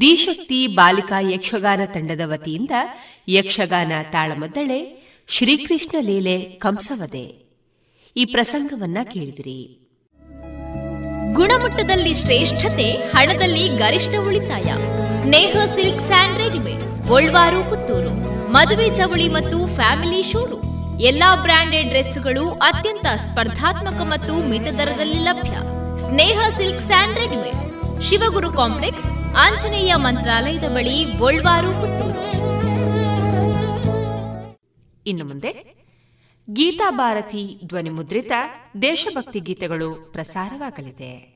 ದಿಶಕ್ತಿ ಬಾಲಿಕಾ ಯಕ್ಷಗಾನ ತಂಡದ ವತಿಯಿಂದ ಯಕ್ಷಗಾನ ತಾಳಮದ್ದಳೆ ಶ್ರೀಕೃಷ್ಣ ಲೀಲೆ ಕಂಸವದೆ. ಈ ಪ್ರಸಂಗವನ್ನ ಕೇಳಿದಿರಿ. ಗುಣಮಟ್ಟದಲ್ಲಿ ಶ್ರೇಷ್ಠತೆ, ಹಣದಲ್ಲಿ ಗರಿಷ್ಠ ಉಳಿತಾಯ. Sneha silk and readymade Golwaru, Puttur. ಮದುವೆ ಚವಳಿ ಮತ್ತು ಫ್ಯಾಮಿಲಿ ಶೋರೂಮ್. ಎಲ್ಲಾ ಬ್ರಾಂಡೆಡ್ ಡ್ರೆಸ್ಗಳು ಅತ್ಯಂತ ಸ್ಪರ್ಧಾತ್ಮಕ ಮತ್ತು ಮಿತ ದರದಲ್ಲಿ ಲಭ್ಯ. Sneha silk and readymades. Shivaguru complex, Anjaneya ಮಂತ್ರಾಲಯದ ಬಳಿ ಗೋಲ್ವಾರು ಪುತ್ತೂರು. ಇನ್ನು ಮುಂದೆ, ಗೀತಾ ಭಾರತಿ ಧ್ವನಿ ಮುದ್ರಿತ ದೇಶಭಕ್ತಿ ಗೀತೆಗಳು ಪ್ರಸಾರವಾಗಲಿದೆ.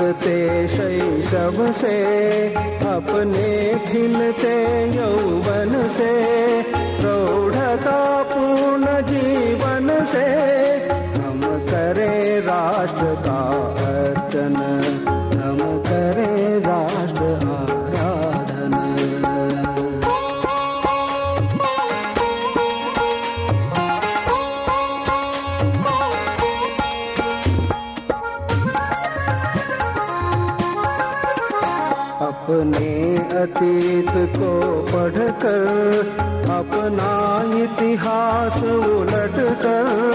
हँसते शैशव से, अपने खिलते यौवन से, प्रौढ़ता पूर्ण जीवन से, हम करें राष्ट्र का अर्चन। अतीत को पढ़कर अपना इतिहास उलट कर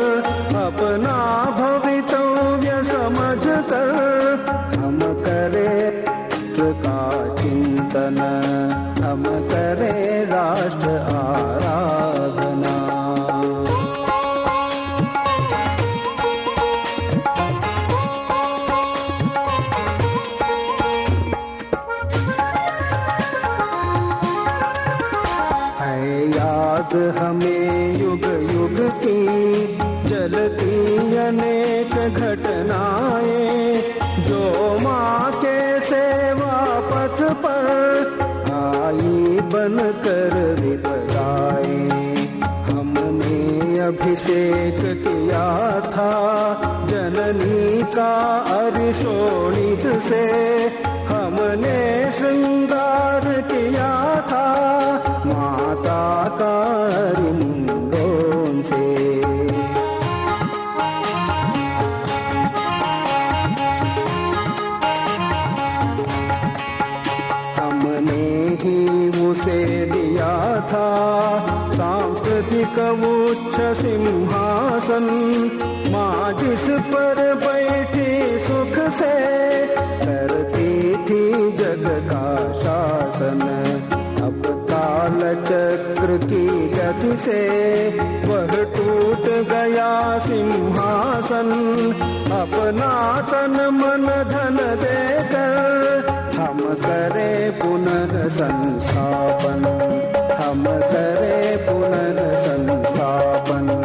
का शासन। अब काल चक्र की गति से वह टूट गया सिंहासन। अपना तन मन धन देकर हम करें पुनः संस्थापन। हम करें पुनः संस्थापन।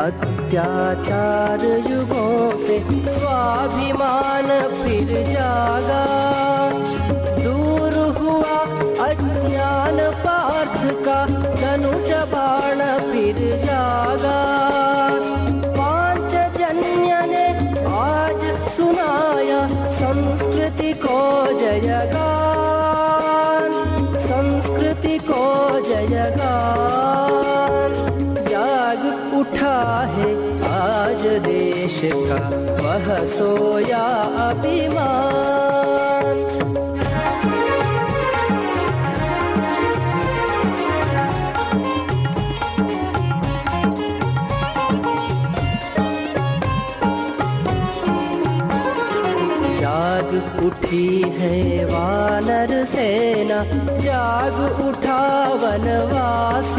अत्याचार युगों से स्वाभिमान फिर जागा दूर हुआ अज्ञान पार्थ का धनुष बाण फिर जागा पांचजन्य आज सुनाया संस्कृति को जयगान। संस्कृति को उठा है आज देश का वह सोया अभिमान। जाग उठी है वानर सेना, जाग उठा वनवास।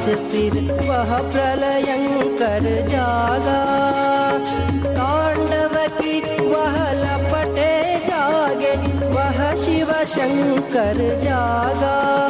वह प्रलयंकर जागा। तांडव की वह लपटे जागे वह शिव शंकर जागा।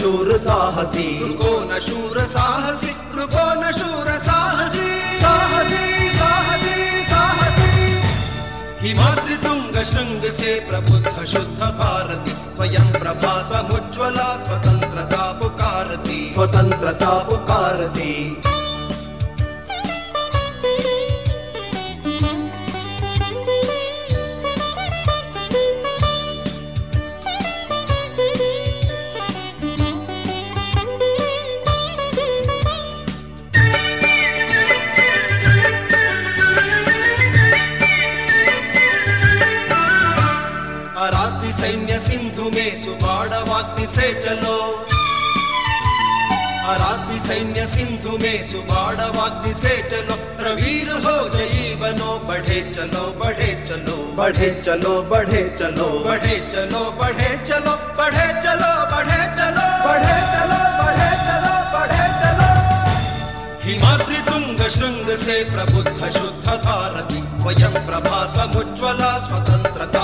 शूर साहसी। रुको न शूर साहसी रुको न शूर साहसी साहसी साहसी। साहसी तुंग शृंग से प्रबुद्ध शुद्ध भारती। स्वयं प्रभा समुज्ज्वला स्वतंत्रता पुकारती। स्वतंत्रता पुकारती। सुबाड़वाग्नि से चलो। अराति सैन्य सिंधु में सुबाड़वाग्नि से चलो। प्रवीर हो जयी बनो बढ़े चलो बढ़े चलो। बढ़े चलो बढ़े चलो। बढ़े चलो बढ़े चलो बढ़े चलो बढ़े चलो। बढ़े चलो बढ़े चलो बढ़े चलो। हिमाद्रि तुंग शृंग से प्रबुद्ध शुद्ध भारती। स्वयं प्रभा समुज्ज्वला स्वतंत्रता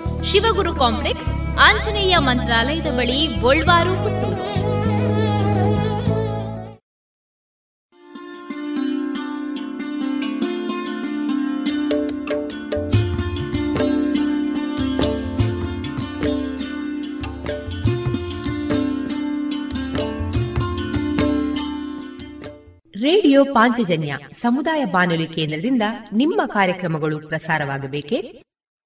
Shivaguru complex Anjaneya ಮಂತ್ರಾಲಯದ ಬಳಿ ರೇಡಿಯೋ ಪಾಂಚಜನ್ಯ ಸಮುದಾಯ ಬಾನುಲಿ ಕೇಂದ್ರದಿಂದ ನಿಮ್ಮ ಕಾರ್ಯಕ್ರಮಗಳು ಪ್ರಸಾರವಾಗಬೇಕೆ?